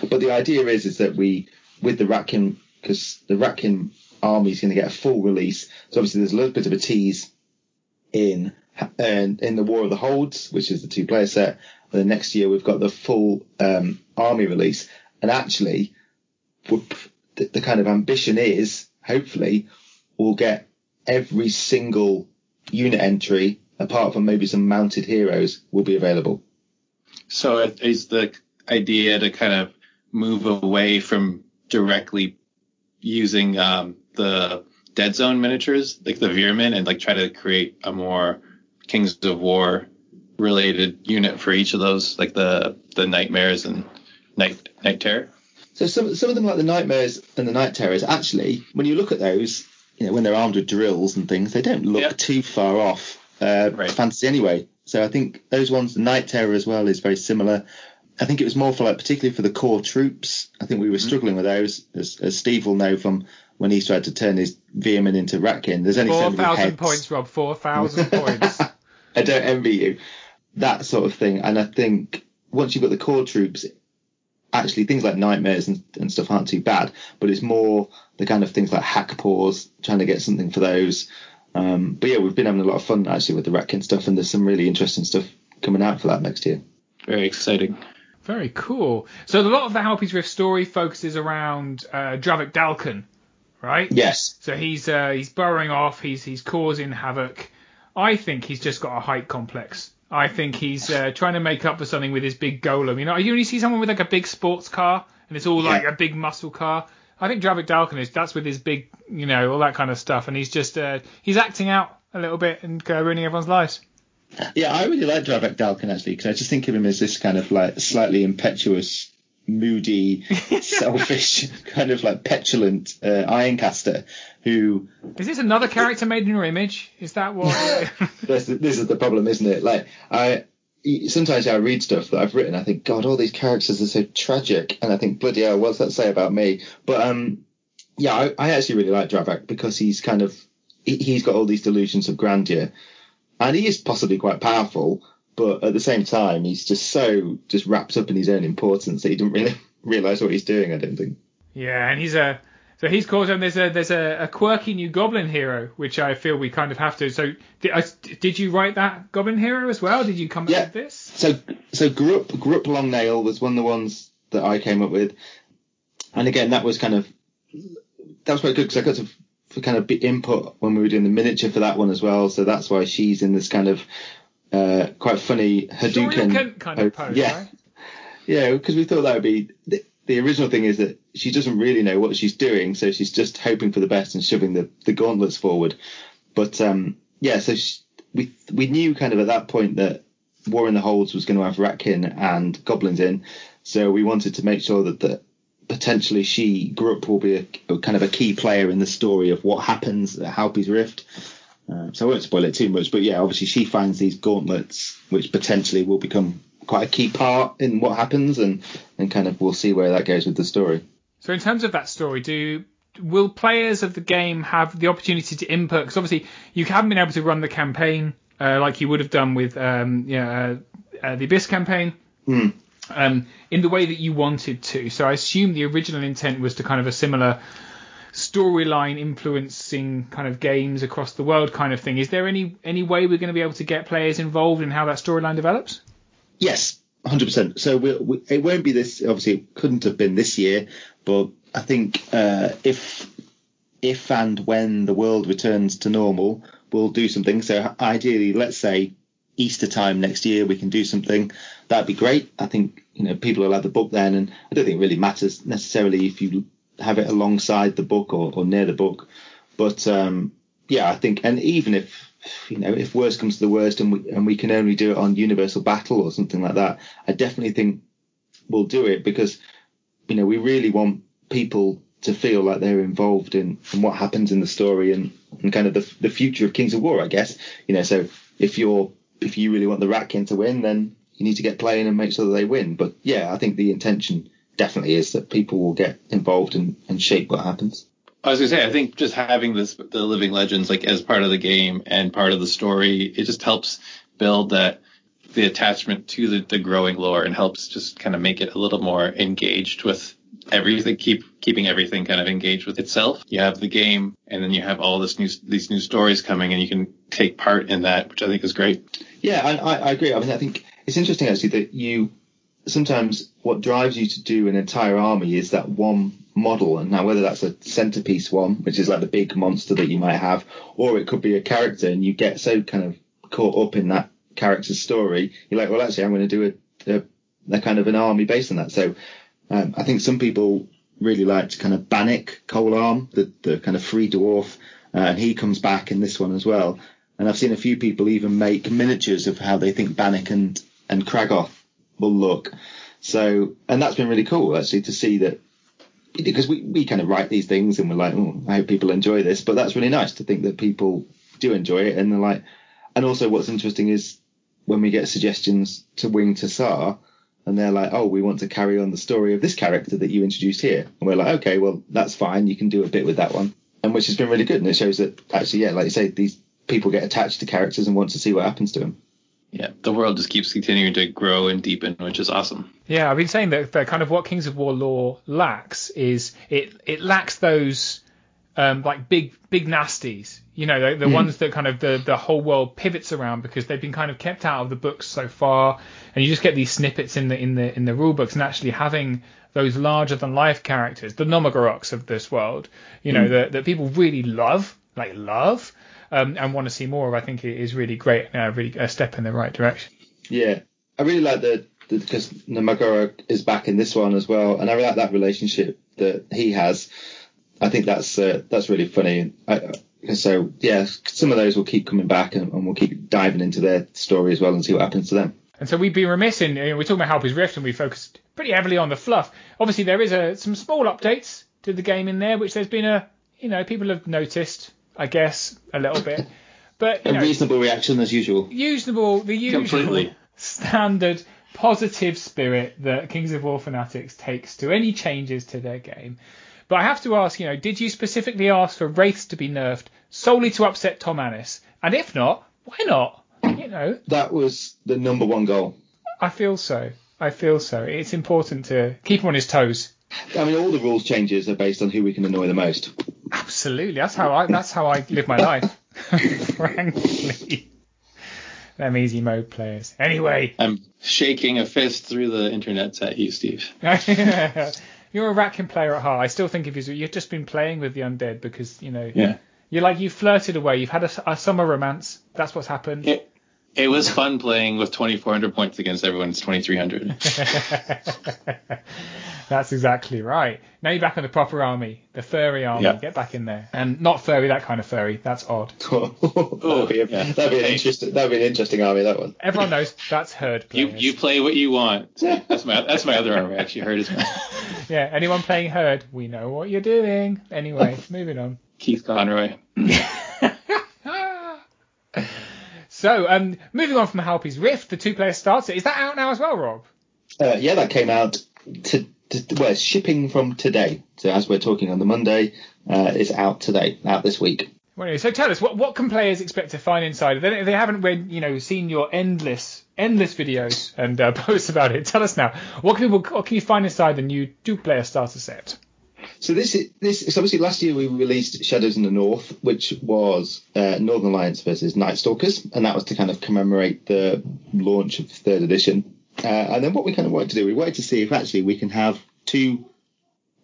But the idea is, is that we, with the Ratkin, because the Ratkin army is going to get a full release. So obviously there's a little bit of a tease in, and in the War of the Holds, which is the two player set. And then next year we've got the full um, army release. And actually, the, the kind of ambition is hopefully we'll get every single unit entry apart from maybe some mounted heroes will be available. So is the idea to kind of move away from directly using um, the Dead Zone miniatures, like the Veermyn, and like try to create a more Kings of War related unit for each of those, like the the Nightmares and Night Night Terror. So some some of them like the nightmares and the night terrors actually when you look at those, you know, when they're armed with drills and things, they don't look Yeah. too far off uh, Right. fantasy anyway. So I think those ones, the night terror as well, is very similar. I think it was more for like particularly for the core troops. I think we were struggling with those, as, as Steve will know from when he tried to turn his Veermyn into Ratkin. There's only so Four many thousand heads. points, Rob. Four thousand points. I don't envy you. That sort of thing. And I think once you've got the core troops, actually things like nightmares and, and stuff aren't too bad, but it's more the kind of things like hack paws, trying to get something for those. Um, but yeah, we've been having a lot of fun actually with the Ratkin stuff, and there's some really interesting stuff coming out for that next year. Very exciting. Very cool. So a lot of the Halpi's Rift story focuses around uh, Dravik Dalkan, right? Yes. So he's uh, he's burrowing off. He's he's causing havoc. I think he's just got a height complex. I think he's uh, trying to make up for something with his big golem. You know, you only see someone with like a big sports car and it's all like a big muscle car. I think Dravik Dalkan is that's with his big, you know, all that kind of stuff, and he's just uh, he's acting out a little bit and uh, ruining everyone's lives. Yeah, I really like Dravek Dalkin actually because I just think of him as this kind of like slightly impetuous, moody, selfish, kind of like petulant uh, Ironcaster who Is this another character made in your image? Is that what? this, this is the problem, isn't it? Like I sometimes I read stuff that I've written, I think, God, all these characters are so tragic, and I think, bloody hell, what's that say about me? But um, yeah, I, I actually really like Dravak because he's kind of he, he's got all these delusions of grandeur, and he is possibly quite powerful, but at the same time, he's just so just wrapped up in his own importance that he doesn't really realize what he's doing. I don't think. Yeah, and he's a so he's called and there's a there's a, a quirky new goblin hero which I feel we kind of have to. So did, I, did you write that goblin hero as well? Did you come up Yeah. with this? So so Grupp Grupp Longnail was one of the ones that I came up with, and again that was kind of that was quite good because I got to kind of input when we were doing the miniature for that one as well. So that's why she's in this kind of uh, quite funny Hadouken, kind of pose, yeah, right? yeah, because we thought that would be the, the original thing is that she doesn't really know what she's doing, so she's just hoping for the best and shoving the, the gauntlets forward. But um, yeah, so she, we we knew kind of at that point that War in the Holds was going to have Ratkin and goblins in, so we wanted to make sure that the potentially she Grupp will be a, kind of a key player in the story of what happens at Halpi's Rift. Um, so I won't spoil it too much, but yeah, obviously she finds these gauntlets, which potentially will become quite a key part in what happens, and and kind of we'll see where that goes with the story. So in terms of that story, do will players of the game have the opportunity to input? Because obviously you haven't been able to run the campaign uh, like you would have done with um, yeah, uh, uh, the Abyss campaign. Hmm. Um, in the way that you wanted to. So I assume the original intent was to kind of a similar storyline influencing kind of games across the world kind of thing. Is there any any way we're going to be able to get players involved in how that storyline develops? Yes, hundred percent. So we, we, it won't be this. Obviously, it couldn't have been this year, but I think uh, if if and when the world returns to normal, we'll do something. So ideally, let's say Easter time next year, we can do something. That'd be great. I think you know people will have the book then, and I don't think it really matters necessarily if you have it alongside the book or, or near the book. But um, yeah, I think, and even if you know, if worst comes to the worst, and we and we can only do it on Universal Battle or something like that, I definitely think we'll do it because you know we really want people to feel like they're involved in, in what happens in the story and, and kind of the, the future of Kings of War, I guess. You know, so if you're if you really want the Ratkin to win, then you need to get playing and make sure that they win. But yeah, I think the intention definitely is that people will get involved and, and shape what happens. I was gonna say, I think just having this the living legends like as part of the game and part of the story, it just helps build that the attachment to the, the growing lore and helps just kind of make it a little more engaged with everything, keep keeping everything kind of engaged with itself. You have the game, and then you have all this new these new stories coming, and you can take part in that, which I think is great. Yeah, I, I, agree. I mean, I think it's interesting actually that you sometimes what drives you to do an entire army is that one model and now whether that's a centerpiece one which is like the big monster that you might have or it could be a character and you get so kind of caught up in that character's story you're like well actually i'm going to do a, a, a kind of an army based on that so um, i think some people really liked kind of bannock coalarm the, the kind of free dwarf uh, and he comes back in this one as well and i've seen a few people even make miniatures of how they think bannock and and kragoth will look so and that's been really cool actually to see that because we, we kind of write these things and we're like, oh, I hope people enjoy this. But that's really nice to think that people do enjoy it. And they're like, and also what's interesting is when we get suggestions to Winged Hussar and they're like, oh, we want to carry on the story of this character that you introduced here. And we're like, okay, well, that's fine. You can do a bit with that one. And which has been really good. And it shows that actually, yeah, like you say, these people get attached to characters and want to see what happens to them yeah, the world just keeps continuing to grow and deepen, which is awesome. Yeah, I've been saying that, that kind of what Kings of War lore lacks is it it lacks those um, like big big nasties. You know, the, the mm. ones that kind of the the whole world pivots around because they've been kind of kept out of the books so far, and you just get these snippets in the in the in the rule books, and actually having those larger than life characters, the Nomagoroks of this world, you know, mm. that that people really love, like love um, and want to see more of, I think it is really great, uh, really a step in the right direction. Yeah, I really like the because Nomagorok is back in this one as well, and I really like that relationship that he has. I think that's uh, that's really funny. I, so yeah, some of those will keep coming back, and, and, we'll keep diving into their story as well and see what happens to them. And so we'd be remiss in you know, we're talking about Halpi's Rift, and we focused pretty heavily on the fluff. Obviously, there is a, some small updates to the game in there, which there's been a you know people have noticed. I guess a little bit. But a know, reasonable reaction as usual. Reasonable, the usual Completely. standard positive spirit that Kings of War fanatics takes to any changes to their game. But I have to ask, you know, did you specifically ask for Wraiths to be nerfed solely to upset Tom Annis? And if not, why not? You know, that was the number one goal. I feel so. I feel so. It's important to keep him on his toes. I mean, all the rules changes are based on who we can annoy the most. Absolutely, that's how I that's how I live my life. Frankly, them easy mode players. Anyway, I'm shaking a fist through the internet at you, Steve. you're a Ratkin player at heart. I still think of you. You've just been playing with the undead because you know. Yeah. You're like you flirted away. You've had a, a summer romance. That's what's happened. Yeah. It was fun playing with 2,400 points against everyone's 2,300. That's exactly right. Now you're back on the proper army, the furry army. Yeah. Get back in there, and not furry, that kind of furry. That's odd. that'd, be yeah. that'd be an interesting. That'd be an interesting army. That one. Everyone knows that's herd you players. you play what you want. That's my that's my other army. Actually, heard is Yeah, anyone playing herd, we know what you're doing. Anyway, moving on. Keith Conroy. So, um, moving on from Halpi's Rift, the two-player starter. Is that out now as well, Rob? Uh, yeah, that came out. To, to, well, it's shipping from today. So as we're talking on the Monday, uh, it's out today, out this week. Well, so tell us, what, what can players expect to find inside? They, they haven't read, you know, seen your endless, endless videos and uh, posts about it. Tell us now, what can people, what can you find inside the new two-player starter set? So this is this is obviously last year we released Shadows in the North, which was uh, Northern Alliance versus Night Stalkers, and that was to kind of commemorate the launch of third edition. Uh, and then what we kind of wanted to do, we wanted to see if actually we can have two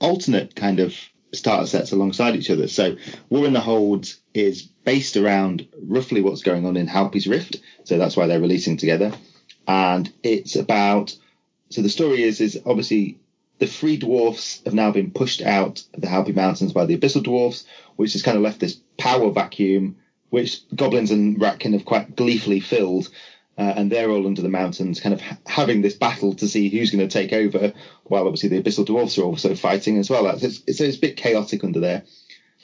alternate kind of starter sets alongside each other. So War in the Holds is based around roughly what's going on in Halpi's Rift, so that's why they're releasing together. And it's about so the story is is obviously the free dwarfs have now been pushed out of the Halpi Mountains by the abyssal dwarfs, which has kind of left this power vacuum, which goblins and ratkin have quite gleefully filled. Uh, and they're all under the mountains, kind of ha- having this battle to see who's going to take over, while obviously the abyssal dwarfs are also fighting as well. So it's, it's, a bit chaotic under there.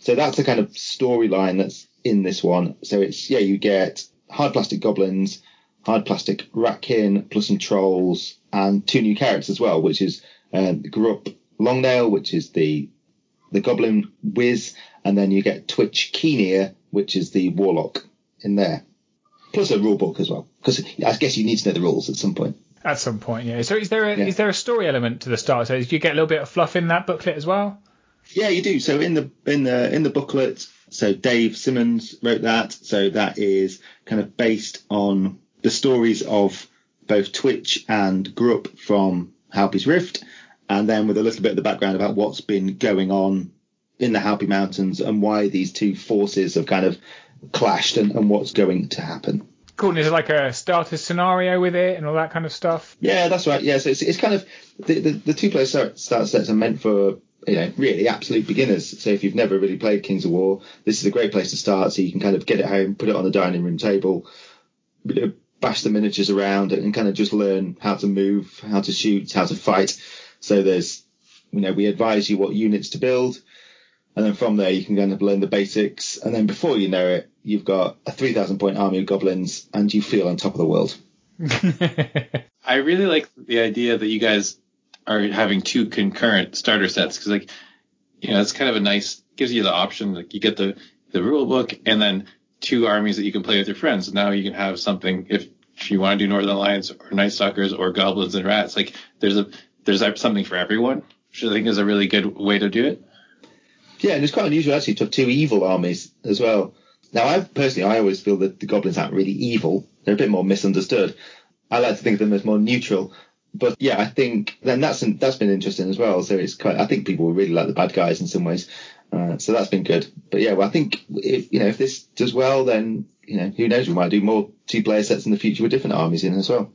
So that's the kind of storyline that's in this one. So it's yeah, you get hard plastic goblins, hard plastic ratkin, plus some trolls, and two new characters as well, which is uh, Grupp Longnail, which is the the goblin whiz, and then you get Twitch Keenear, which is the warlock in there. Plus a rule book as well, because I guess you need to know the rules at some point. At some point, yeah. So is there a, Yeah. is there a story element to the start? So Do you get a little bit of fluff in that booklet as well? Yeah, you do. So in the in the in the booklet, so Dave Simmons wrote that. So that is kind of based on the stories of both Twitch and Grupp from Halpi's Rift, and then with a little bit of the background about what's been going on in the Halpi Mountains and why these two forces have kind of clashed and, and what's going to happen. Cool. And is there like a starter scenario with it and all that kind of stuff? Yeah, that's right. Yeah, so it's, it's kind of the, the, the two player start, start sets are meant for you know really absolute beginners. So if you've never really played Kings of War, this is a great place to start. So you can kind of get it home, put it on the dining room table, you know, bash the miniatures around, and kind of just learn how to move, how to shoot, how to fight. So there's you know we advise you what units to build. And then from there, you can kind of learn the basics. And then before you know it, you've got a 3,000 point army of goblins and you feel on top of the world. I really like the idea that you guys are having two concurrent starter sets because, like, you know, it's kind of a nice gives you the option. Like, you get the the rule book and then two armies that you can play with your friends. Now you can have something if, you want to do Northern Alliance or Night Stalkers or Goblins and Rats. Like, there's a there's something for everyone, which I think is a really good way to do it. Yeah, and it's quite unusual actually to have two evil armies as well. Now, I personally, I always feel that the goblins aren't really evil; they're a bit more misunderstood. I like to think of them as more neutral. But yeah, I think then that's that's been interesting as well. So it's quite. I think people really like the bad guys in some ways. Uh, so that's been good. But yeah, well, I think if you know if this does well, then you know who knows, we might do more two player sets in the future with different armies in as well.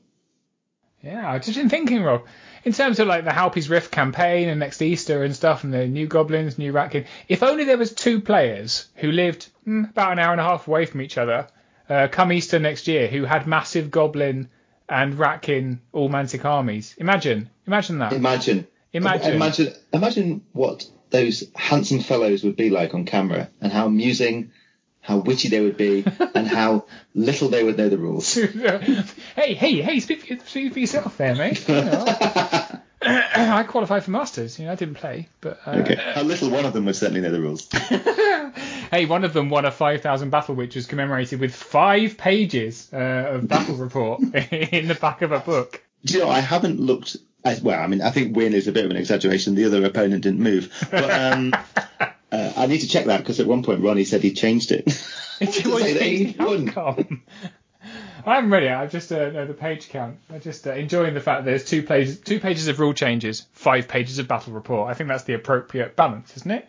Yeah, I've just been thinking, Rob. In terms of like the Halpi's Rift campaign and next Easter and stuff, and the new goblins, new ratkin. If only there was two players who lived mm, about an hour and a half away from each other, uh, come Easter next year, who had massive goblin and ratkin all mantic armies. Imagine, imagine that. Imagine, Imagine. imagine, imagine what those handsome fellows would be like on camera, and how amusing, how witty they would be, and how little they would know the rules. hey, hey, hey! Speak for, speak for yourself, there, mate. You know, I qualified for masters. You know, I didn't play, but uh, Okay, how little one of them would certainly know the rules. hey, one of them won a 5,000 battle, which was commemorated with five pages uh, of battle report in the back of a book. Do you know, I haven't looked. As, well, I mean, I think win is a bit of an exaggeration. The other opponent didn't move, but um, I need to check that because at one point Ronnie said he changed it. It To was say he outcome. I haven't read it. I've just uh, know the page count. I'm just uh, enjoying the fact that there's two pages, two pages of rule changes, five pages of battle report. I think that's the appropriate balance, isn't it?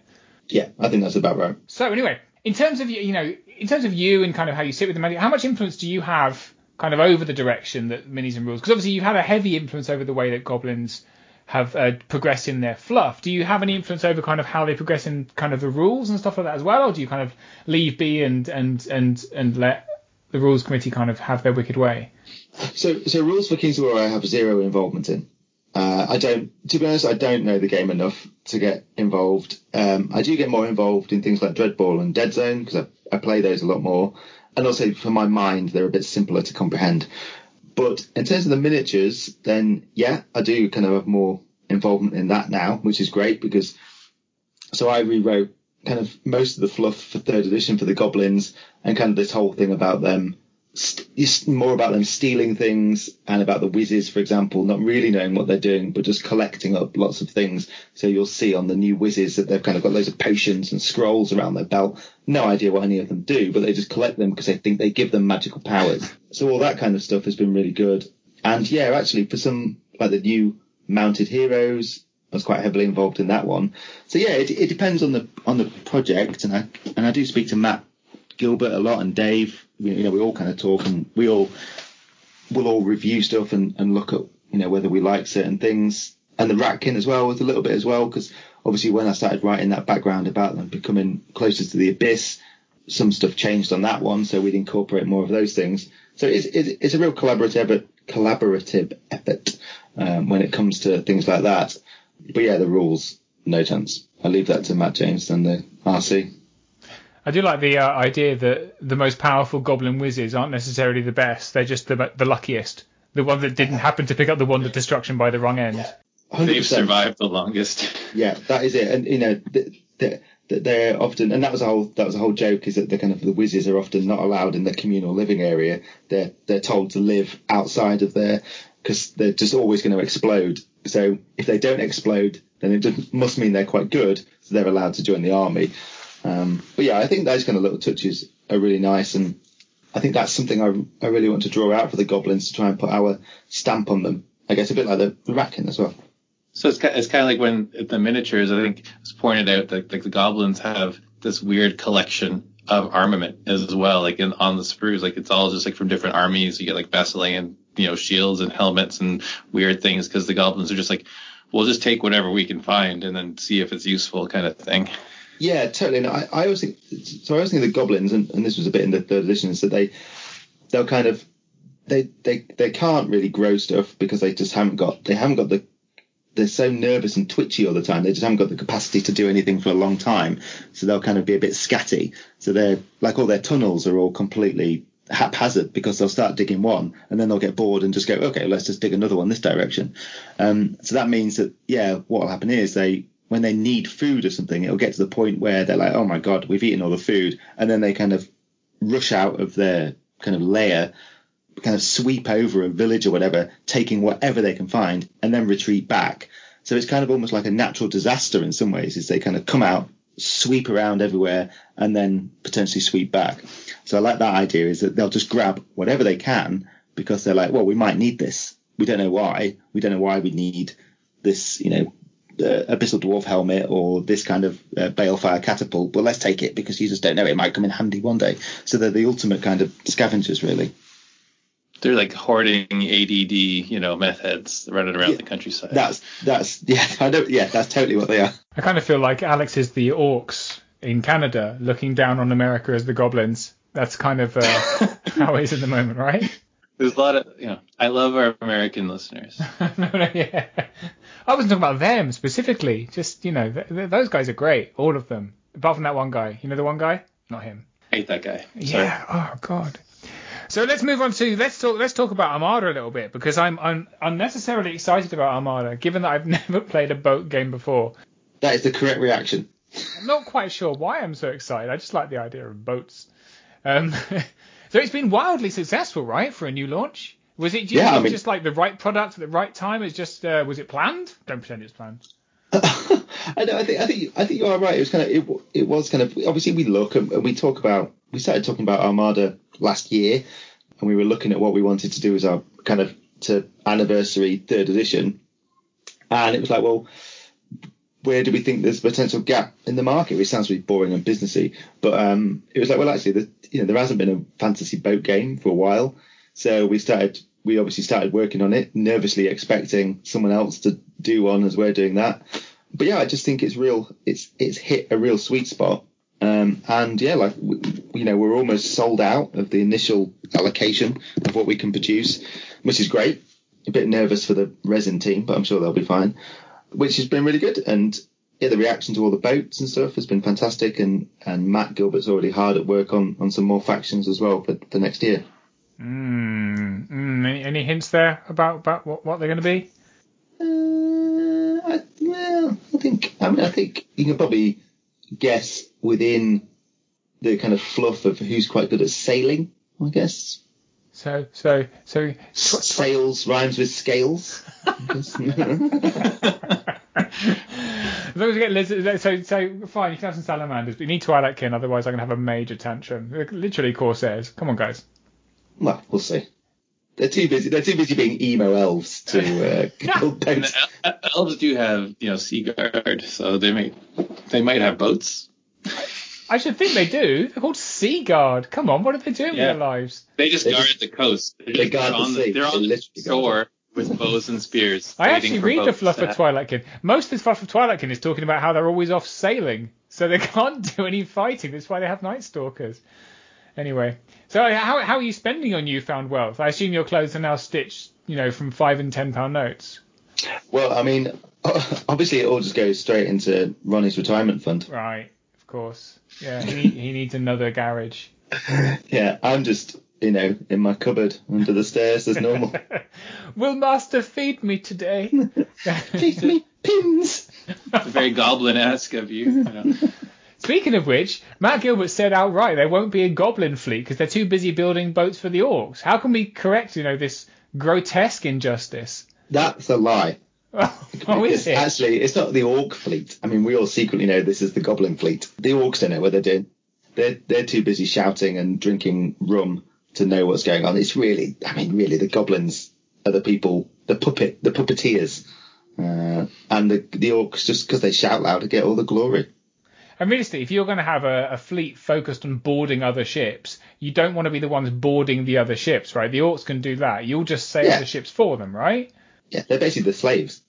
Yeah, I think that's about right. So anyway, in terms of you, you know, in terms of you and kind of how you sit with the magic, how much influence do you have kind of over the direction that minis and rules? Because obviously you've had a heavy influence over the way that goblins have uh, progressed in their fluff. Do you have any influence over kind of how they progress in kind of the rules and stuff like that as well, or do you kind of leave be and and and and let the rules committee kind of have their wicked way? So, so rules for Kings of War I have zero involvement in. Uh, I don't, to be honest, I don't know the game enough to get involved. Um, I do get more involved in things like Dreadball and Dead Zone because I, I play those a lot more. And also for my mind, they're a bit simpler to comprehend. But in terms of the miniatures, then yeah, I do kind of have more involvement in that now, which is great because so I rewrote kind of most of the fluff for third edition for the goblins and kind of this whole thing about them st- more about them stealing things and about the whizzes, for example, not really knowing what they're doing, but just collecting up lots of things. So you'll see on the new whizzes that they've kind of got loads of potions and scrolls around their belt. No idea what any of them do, but they just collect them because they think they give them magical powers. So all that kind of stuff has been really good. And yeah, actually for some, like the new mounted heroes, I was quite heavily involved in that one. So yeah, it, it depends on the on the project, and I and I do speak to Matt Gilbert a lot and Dave. You know, we all kind of talk and we all we'll all review stuff and, and look at you know whether we like certain things. And the Ratkin as well was a little bit as well because obviously when I started writing that background about them becoming closer to the abyss, some stuff changed on that one, so we'd incorporate more of those things. So it's it's, it's a real collaborative collaborative effort um, when it comes to things like that. But yeah, the rules, no chance. I leave that to Matt James and the RC. I do like the uh, idea that the most powerful goblin whizzes aren't necessarily the best; they're just the the luckiest, the one that didn't happen to pick up the wand of destruction by the wrong end. 100%. They've survived the longest. Yeah, that is it. And you know, they're, they're often, and that was a whole that was a whole joke, is that the kind of the whizzes are often not allowed in the communal living area. They're they're told to live outside of there because they're just always going to explode. So if they don't explode, then it must mean they're quite good, so they're allowed to join the army. Um, but yeah, I think those kind of little touches are really nice, and I think that's something I, I really want to draw out for the goblins to try and put our stamp on them. I guess a bit like the, the Ratkin as well. So it's it's kind of like when the miniatures. I think it's pointed out that like the goblins have this weird collection of armament as well, like in on the sprues. Like it's all just like from different armies. You get like Basilean, you know, shields and helmets and weird things because the goblins are just like, we'll just take whatever we can find and then see if it's useful, kind of thing. Yeah, totally. And I, I always think so. I always think the goblins, and, and this was a bit in the third edition, is that they they'll kind of they they they can't really grow stuff because they just haven't got they haven't got the they're so nervous and twitchy all the time. They just haven't got the capacity to do anything for a long time. So they'll kind of be a bit scatty. So they're like all their tunnels are all completely haphazard because they'll start digging one and then they'll get bored and just go, okay, let's just dig another one this direction. Um, so that means that, yeah, what will happen is they, when they need food or something, it'll get to the point where they're like, oh my God, we've eaten all the food. And then they kind of rush out of their kind of lair kind of sweep over a village or whatever, taking whatever they can find, and then retreat back. So it's kind of almost like a natural disaster in some ways, is they kind of come out, sweep around everywhere, and then potentially sweep back. So I like that idea is that they'll just grab whatever they can because they're like, well, we might need this. We don't know why. We don't know why we need this, you know, uh, abyssal dwarf helmet or this kind of uh, balefire catapult, but let's take it because you just don't know it might come in handy one day. So they're the ultimate kind of scavengers, really. They're like hoarding ADD, you know, meth heads running around Yeah, the countryside. That's that's yeah, I know yeah, that's totally what they are. I kind of feel like Alex is the orcs in Canada looking down on America as the goblins. That's kind of uh, how it is at the moment, right? There's a lot of, you know, I love our American listeners. no, no, yeah. I wasn't talking about them specifically. Just you know, th- th- those guys are great, all of them, apart from that one guy. You know the one guy? Not him. hate that guy. Sorry. Yeah. Oh God. So let's move on to let's talk let's talk about Armada a little bit because I'm I'm unnecessarily excited about Armada, given that I've never played a boat game before. That is the correct reaction. I'm not quite sure why I'm so excited. I just like the idea of boats. Um, so it's been wildly successful, right, for a new launch? Was it, do you Yeah, think I mean- just like the right product at the right time? It's just uh, was it planned? Don't pretend it's planned. I know. I think. I think. I think you are right. It was kind of. It, it was kind of. Obviously, we look and, and we talk about. We started talking about Armada last year, and we were looking at what we wanted to do as our kind of to anniversary third edition, and it was like, well, where do we think there's a potential gap in the market? Which sounds really boring and businessy, but um, it was like, well, actually, the, you know, there hasn't been a fantasy boat game for a while. So we started, we obviously started working on it, nervously expecting someone else to do one as we're doing that. But yeah, I just think it's real. It's it's hit a real sweet spot. Um, and yeah, like we, you know, we're almost sold out of the initial allocation of what we can produce, which is great. A bit nervous for the resin team, but I'm sure they'll be fine. Which has been really good. And yeah, the reaction to all the boats and stuff has been fantastic. And and Matt Gilbert's already hard at work on on some more factions as well for the next year. Mm, mm, any, any hints there about about what, what they're going to be? Uh, I, well, I think I mean I think you can probably guess within the kind of fluff of who's quite good at sailing. I guess So so so. S- sales rhymes with scales. As long as we get lizards, so so fine. You can have some salamanders, but you need Twilight Kin, otherwise I'm gonna have a major tantrum. Literally Corsairs. Come on, guys. Well, we'll see. They're too busy. They're too busy being emo elves to uh, build boats. the el- elves do have, you know, sea guard, so they may they might have boats. I should think they do. They're called Sea Guard. Come on, what are they doing Yeah. with their lives? They just They guard just- the coast. They're, they guard they're the on sea. they're They on the shore with bows and spears. I actually read the fluff of Twilight Kin. Most of the fluff of Twilight Kin is talking about how they're always off sailing, so they can't do any fighting. That's why they have Night Stalkers. Anyway, so uh, how how are you spending your newfound wealth? I assume your clothes are now stitched, you know, from five and ten pound notes. Well, I mean, obviously it all just goes straight into Ronnie's retirement fund. Right, of course. Yeah, he he needs another garage. Yeah, I'm just, you know, in my cupboard under the stairs as normal. Will Master feed me today? Feed me pins. It's very goblin-esque of you. you know. Speaking of which, Matt Gilbert said outright there won't be a goblin fleet because they're too busy building boats for the orcs. How can we correct, you know, this grotesque injustice? That's a lie. oh, is it? Actually, it's not the orc fleet. I mean, we all secretly know this is the goblin fleet. The orcs don't know what they're doing. They're they're too busy shouting and drinking rum to know what's going on. It's really, I mean, really, the goblins are the people, the puppet, the puppeteers, uh, and the the orcs just because they shout loud to get all the glory. And realistically, if you're going to have a, a fleet focused on boarding other ships, you don't want to be the ones boarding the other ships, right? The orcs can do that. You'll just sail Yeah. the ships for them, right? Yeah, they're basically the slaves.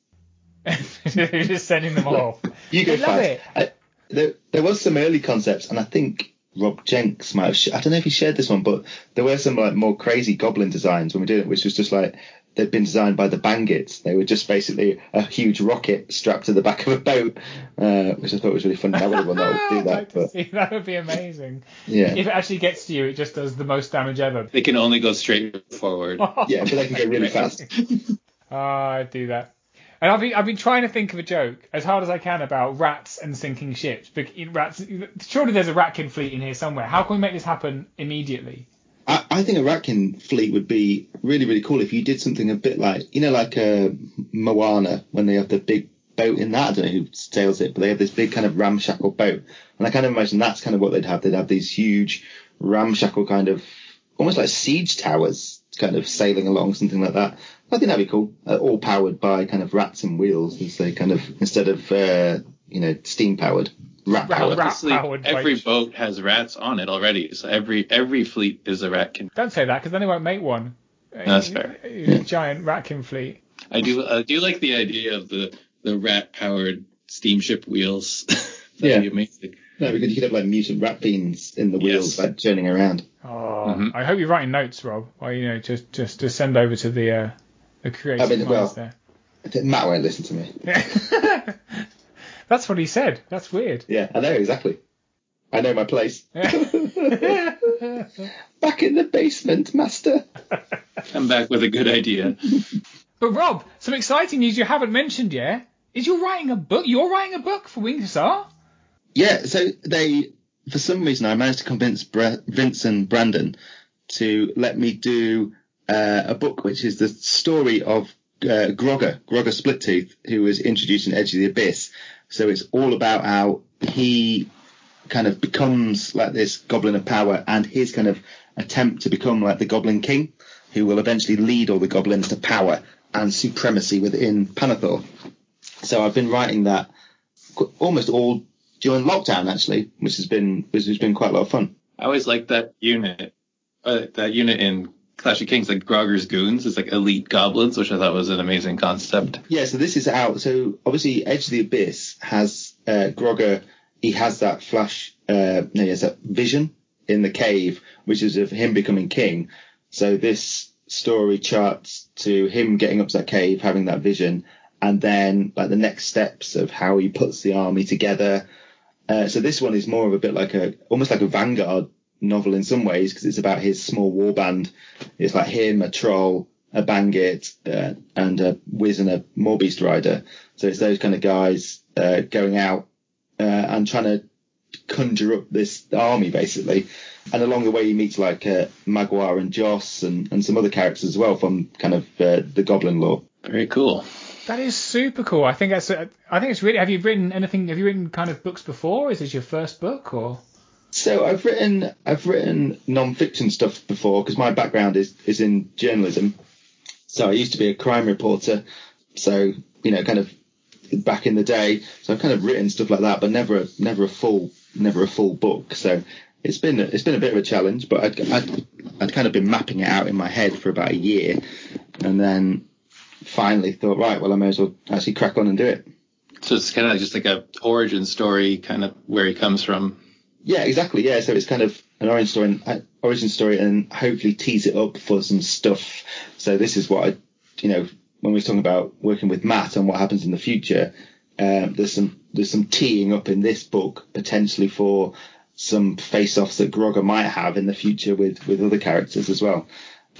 You're just sending them off. You go I love it. I, there, there was some early concepts, and I think Rob Jenks might have. Sh- I don't know if he shared this one, but there were some like more crazy goblin designs when we did it, which was just like they'd been designed by the Bangits. They were just basically a huge rocket strapped to the back of a boat, uh, which I thought was really funny. I would have one that would do I'd like that, to but see. That would be amazing. yeah, If it actually gets to you, it just does the most damage ever. They can only go straight forward. yeah, but they can go really fast. Ah, I'd do that. And I've been, I've been trying to think of a joke as hard as I can about rats and sinking ships. Bec- Rats, surely there's a ratkin fleet in here somewhere. How can we make this happen immediately? I, think a Ratkin fleet would be really, really cool if you did something a bit like, you know, like uh, Moana when they have the big boat in that. I don't know who sails it, but they have this big kind of ramshackle boat. And I kind of imagine that's kind of what they'd have. They'd have these huge ramshackle kind of, almost like siege towers kind of sailing along, something like that. I think that'd be cool. Uh, all powered by kind of rats and wheels as they kind of, instead of, uh, you know, steam powered, rat Rat- powered. rat- powered every boat. boat has rats on it already. So every every fleet is a ratkin. Don't say that because then they won't make one. That's fair. A, a giant ratkin fleet. I do I do like the idea of the the rat powered steamship wheels. That'd Yeah. be amazing. No, because you could have like mutant rat beans in the wheels, Yes. like turning around. Oh, Mhm. I hope you're writing notes, Rob. Or you know, just just to send over to the uh, the creative I mean, well- there. Matt won't listen to me. That's what he said. That's weird. Yeah, I know exactly. I know my place. Back in the basement, master. Come back with a good idea. But Rob, some exciting news you haven't mentioned yet is you're writing a book. You're writing a book for Winged Hussar. Yeah, so they, for some reason, I managed to convince Bre- Vince and Brandon to let me do uh, a book, which is the story of uh, Grogger, Grogger Splittooth, who was introduced in Edge of the Abyss. So it's all about how he kind of becomes like this goblin of power and his kind of attempt to become like the Goblin King, who will eventually lead all the goblins to power and supremacy within Pannithor. So I've been writing that almost all during lockdown actually, which has been which has been quite a lot of fun. I always liked that unit. Uh, that unit in Clash of Kings, like Grogger's goons, is like elite goblins, which I thought was an amazing concept. Yeah, so this is out. So obviously, Edge of the Abyss has uh, Grogger. He has that flash. Uh, no, he has that vision in the cave, which is of him becoming king. So this story charts to him getting up to that cave, having that vision, and then like the next steps of how he puts the army together. Uh, so this one is more of a bit like a almost like a Vanguard novel in some ways because it's about his small war band. It's like him, a troll, a bandit, uh, and a Wiz and a Mawbeast rider. So it's those kind of guys uh, going out uh, and trying to conjure up this army basically. And along the way, he meets like uh, Magwa and Joss and, and some other characters as well from kind of uh, the Goblin lore. Very cool. That is super cool. I think that's. A, I think it's really. Have you written anything? Have you written kind of books before? Is this your first book or? So I've written I've written non-fiction stuff before because my background is is in journalism. So I used to be a crime reporter. So you know, kind of back in the day. So I've kind of written stuff like that, but never a, never a full never a full book. So it's been it's been a bit of a challenge, but I'd, I'd, I'd kind of been mapping it out in my head for about a year, and then finally thought, right, well, I may as well actually crack on and do it. So it's kind of just like a origin story, kind of where he comes from. Yeah, exactly. Yeah, so it's kind of an origin story, uh, origin story, and hopefully tease it up for some stuff. So this is what I, you know, when we are talking about working with Matt and what happens in the future, um, there's some there's some teeing up in this book potentially for some face-offs that Grogger might have in the future with with other characters as well.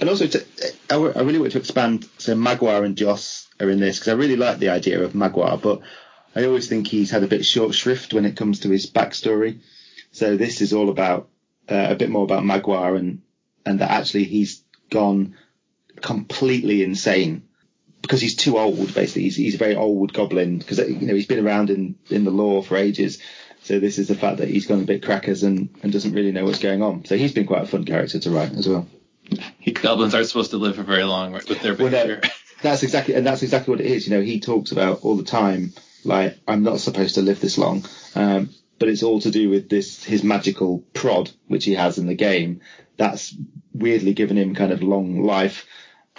And also, to, really want to expand. So Magwa and Joss are in this because I really like the idea of Magwa, but I always think he's had a bit short shrift when it comes to his backstory. So this is all about uh, a bit more about Maguire and and that actually he's gone completely insane because he's too old. Basically, he's, he's a very old goblin because you know he's been around in in the lore for ages. So this is the fact that he's gone a bit crackers and, and doesn't really know what's going on. So he's been quite a fun character to write as well. Goblins aren't supposed to live for very long with their behavior. Well, no, that's exactly, and that's exactly what it is. You know, he talks about all the time, like I'm not supposed to live this long, um, but it's all to do with this his magical prod, which he has in the game. That's weirdly given him kind of long life,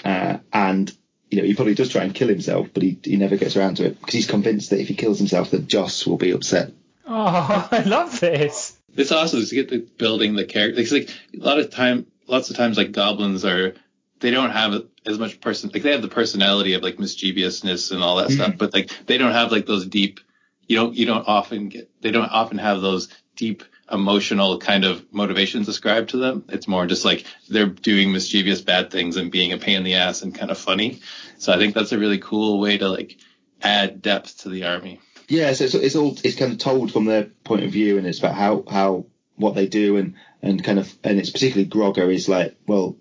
uh, and you know, he probably does try and kill himself, but he, he never gets around to it because he's convinced that if he kills himself, that Joss will be upset. Oh, I love this. It's awesome to get the building the character. It's like a lot of time, lots of times, like goblins are, they don't have as much person, like they have the personality of like mischievousness and all that mm-hmm. stuff, but like they don't have like those deep. You don't you don't often get they don't often have those deep emotional kind of motivations ascribed to them. It's more just like they're doing mischievous bad things and being a pain in the ass and kind of funny. So I think that's a really cool way to like add depth to the army. Yeah, so it's, it's all it's kind of told from their point of view, and it's about how how what they do, and and kind of and it's particularly Grogger is like, well,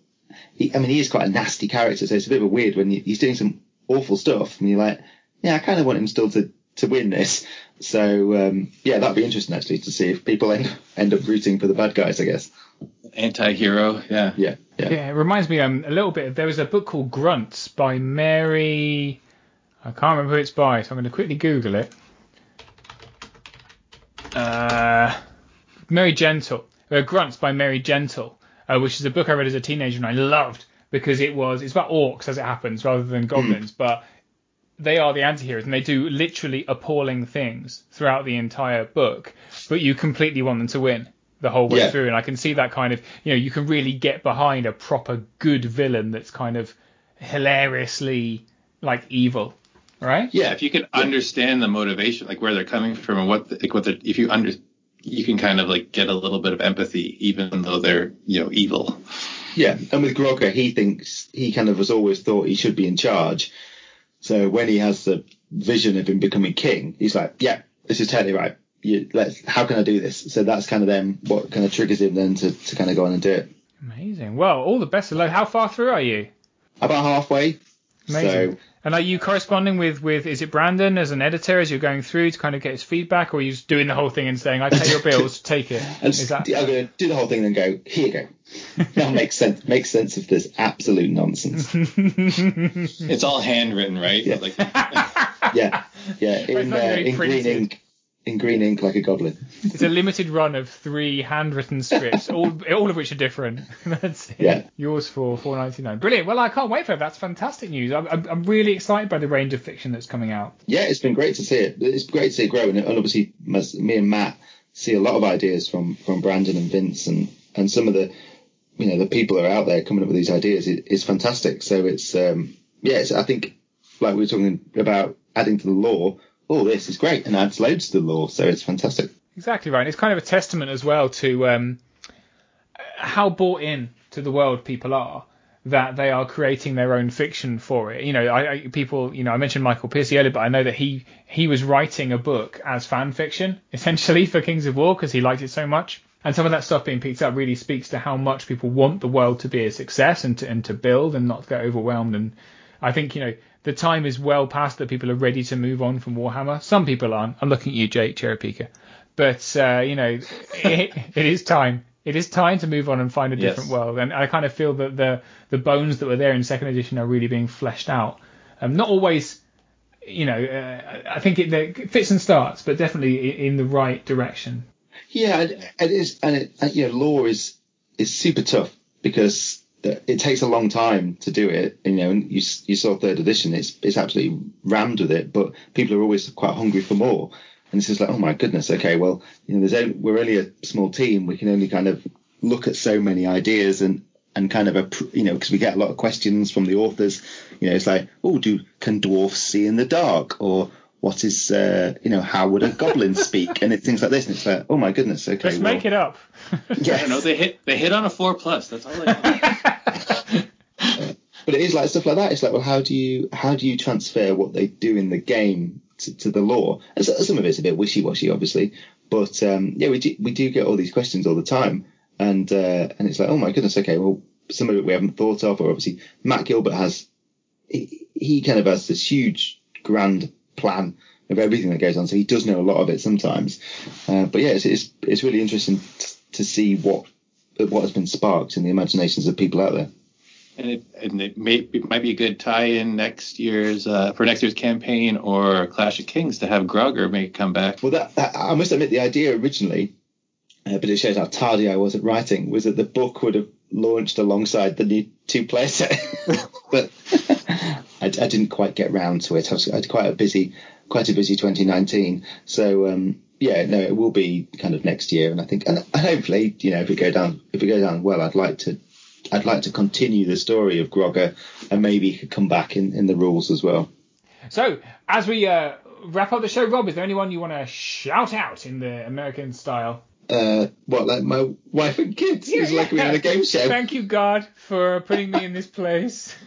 he, I mean, he is quite a nasty character, so it's a bit of a weird when he's doing some awful stuff, and you're like, yeah, I kind of want him still to to win this. So um, yeah, that'd be interesting actually to see if people end, end up rooting for the bad guys, I guess. Anti-hero, yeah. Yeah, yeah. Yeah, it reminds me um, a little bit. There was a book called Grunts by Mary. I can't remember who it's by, so I'm going to quickly Google it. Uh, Mary Gentle. Uh, Grunts by Mary Gentle, uh, which is a book I read as a teenager and I loved because it was it's about orcs as it happens rather than goblins, mm. but they are the anti-heroes and they do literally appalling things throughout the entire book, but you completely want them to win the whole way yeah. through. And I can see that kind of, you know, you can really get behind a proper good villain that's kind of hilariously like evil, right? Yeah, if you can yeah. understand the motivation, like where they're coming from and what, the, like what if you under, you can kind of like get a little bit of empathy, even though they're, you know, evil. Yeah, and with Grogger, he thinks he kind of has always thought he should be in charge so when he has the vision of him becoming king, he's like, yeah, this is totally right. You, let's, how can I do this? So that's kind of then what kind of triggers him then to, to kind of go on and do it. Amazing. Well, all the best of luck. How far through are you? About halfway. Amazing. So, and are you corresponding with, with is it Brandon as an editor as you're going through to kind of get his feedback, or are you just doing the whole thing and saying I pay your bills, take it? Is that... I'm going to do the whole thing and then go here you go. that makes sense. Makes sense of this absolute nonsense. it's all handwritten, right? Yeah. Like... yeah, yeah. In, uh, in green ink. in green ink like a goblin. It's a limited run of three handwritten scripts, all all of which are different. That's it. Yeah. Yours for four ninety nine. Brilliant. Well, I can't wait for it. That's fantastic news. I'm, I'm I'm really excited by the range of fiction that's coming out. Yeah, it's been great to see it. It's great to see it grow, and, and obviously me and Matt see a lot of ideas from from Brandon and Vince, and and some of the you know the people are out there coming up with these ideas. It, it's fantastic. So it's um yeah, it's, I think like we were talking about adding to the lore. All this is great and adds loads to the lore, so it's fantastic. Exactly right. It's kind of a testament as well to um, how bought in to the world people are that they are creating their own fiction for it. You know, I, I people, you know, I mentioned Michael Piercy earlier, but I know that he he was writing a book as fan fiction essentially for Kings of War because he liked it so much. And some of that stuff being picked up really speaks to how much people want the world to be a success and to and to build and not get overwhelmed. And I think you know the time is well past that people are ready to move on from Warhammer. Some people aren't. I'm looking at you, Jake Cherapika. But uh, you know, it, it is time. It is time to move on and find a Yes. different world. And I kind of feel that the the bones that were there in second edition are really being fleshed out. Um, not always, you know, uh, I think it, it fits and starts, but definitely in the right direction. Yeah, and it is, and it, and, you know, lore is is super tough because it takes a long time to do it. You know, and you you saw third edition; it's it's absolutely rammed with it. But people are always quite hungry for more, and it's just like, oh my goodness, okay, well, you know, there's only, we're only a small team. We can only kind of look at so many ideas and and kind of a you know because we get a lot of questions from the authors. You know, it's like, oh, do can dwarfs see in the dark or what is uh, you know how would a goblin speak and it, things like this and it's like oh my goodness okay Let's well, make it up. I don't know. They hit they hit on a four plus. That's all. I know. but it is like stuff like that it's like well how do you how do you transfer what they do in the game to, to the lore and so, some of it's a bit wishy-washy obviously but um, yeah we do, we do get all these questions all the time and uh, and it's like oh my goodness okay well some of it we haven't thought of or obviously Matt Gilbert has he, he kind of has this huge grand plan of everything that goes on so he does know a lot of it sometimes. Uh, but yeah it's, it's it's really interesting t- to see what what has been sparked in the imaginations of people out there. And it, and it, may, it might be a good tie-in next year's uh, for next year's campaign or Clash of Kings to have Grogger make a comeback. Well, that, that I must admit, the idea originally, uh, but it shows how tardy I was at writing, was that the book would have launched alongside the new two-player set, but I, I didn't quite get round to it. I, was, I had quite a busy, quite a busy 2019. So um, yeah, no, it will be kind of next year, and I think, and, hopefully, you know, if we go down, if we go down well, I'd like to. I'd like to continue the story of Grogger and maybe he could come back in, in the rules as well. So, as we uh, wrap up the show, Rob, is there anyone you want to shout out in the American style? Uh, what, like my wife and kids? it's like we had a game show. Thank you, God, for putting me in this place.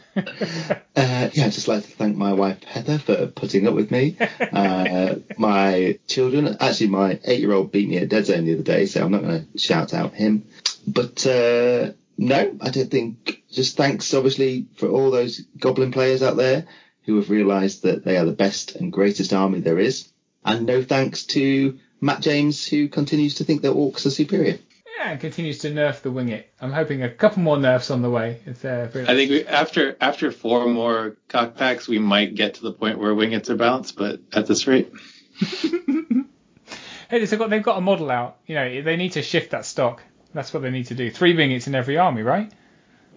Uh, yeah, I'd just like to thank my wife Heather for putting up with me. Uh, my children, actually, my eight-year-old beat me at dead zone the other day, so I'm not going to shout out him. But uh, no, I don't think. Just thanks, obviously, for all those Goblin players out there who have realised that they are the best and greatest army there is, and no thanks to Matt James who continues to think that orcs are superior. yeah, and continues to nerf the wing it. I'm hoping a couple more nerfs on the way. It's, uh, very- I think we, after after four more CoK packs, we might get to the point where wingets are balanced, but at this rate, Hey, they've got, they've got a model out. You know, they need to shift that stock. That's what they need to do. Three wingets in every army, right?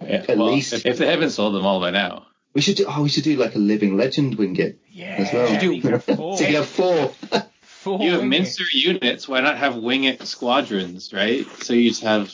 yeah, At well, least- if, if they haven't sold them all by now, We should do. Oh, we should do like a living legend wingit Yeah. as well. we can have four. so you have four. four you have wingets. mincer units. Why not have winget squadrons, right? So you just have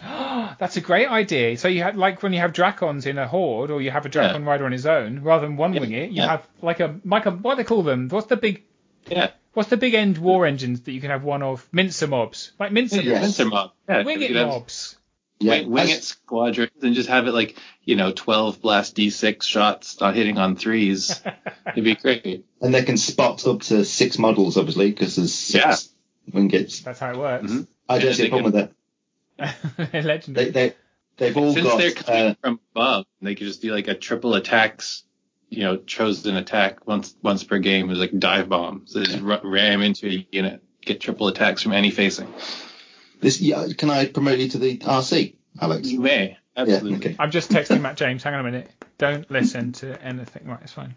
That's a great idea. So you have like when you have Drakons in a horde, or you have a Drakon rider on his own, rather than one Yeah, wing it, you yeah. have like a like a what do they call them? What's the big yeah, what's the big end war engines that you can have one of? Mincer mobs, like mincer Yes. mincer mob. Yeah, wing you it have mobs. Yeah, wing, wing it squadrons and just have it like you know 12 blast d6 shots not hitting on threes. It'd be great. and they can spot up to six models, obviously, because there's six wingets. That's how it works. Mhm. I don't see a they problem with that. Legendary. They, they, they've all Since they're coming Uh, from above, they could just do like a triple attacks. You know, chosen attack once once per game is like dive bomb. So just ru- ram into a unit, get triple attacks from any facing. This, yeah, can I promote you to the RC, Alex? You may Yeah, absolutely. okay. I'm just texting Matt James. Hang on a minute. Don't listen to anything. Right, it's fine.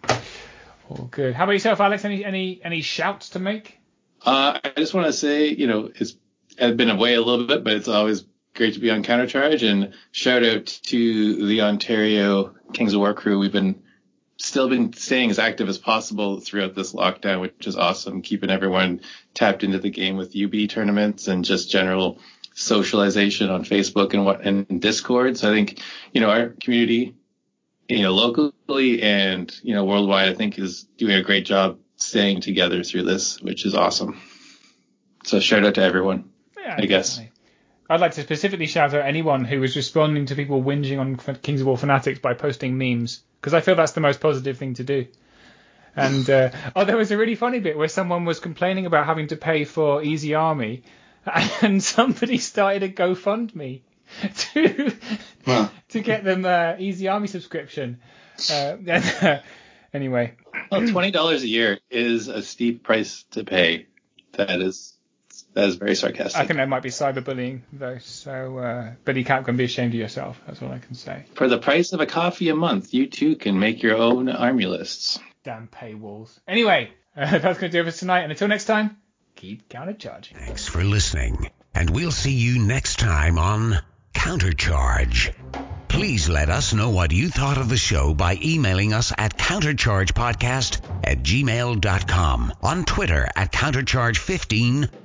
All good. How about yourself, Alex? Any any any shouts to make? Uh, I just want to say, you know, it's I've been away a little bit, but it's always great to be on Countercharge. And shout out to the Ontario Kings of War crew. We've been still been staying as active as possible throughout this lockdown, which is awesome. Keeping everyone tapped into the game with UB tournaments and just general socialization on Facebook and what and Discord. So I think you know our community, you know, locally and you know worldwide, I think is doing a great job staying together through this, which is awesome. So shout out to everyone. Yeah, I guess. definitely. I'd like to specifically shout out anyone who was responding to people whinging on Kings of War fanatics by posting memes because I feel that's the most positive thing to do. And uh, oh, there was a really funny bit where someone was complaining about having to pay for Easy Army, and somebody started a GoFundMe to Wow. to get them uh, Easy Army subscription. Uh, anyway, Well, twenty dollars a year is a steep price to pay. That is that is very sarcastic. I think that might be cyberbullying though. So, uh, but you can't go and be ashamed of yourself. That's all I can say. For the price of a coffee a month, you too can make your own army lists. Damn paywalls. Anyway, uh, that's going to do it for tonight. And until next time, keep countercharging. Thanks for listening, and we'll see you next time on Countercharge. Please let us know what you thought of the show by emailing us at counterchargepodcast at gmail.com, on Twitter at countercharge15,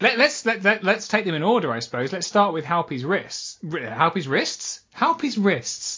Let, let's let, let, let's take them in order, I suppose. Let's start with Halpi's Rift. Halpi's Rift? Halpi's Rift.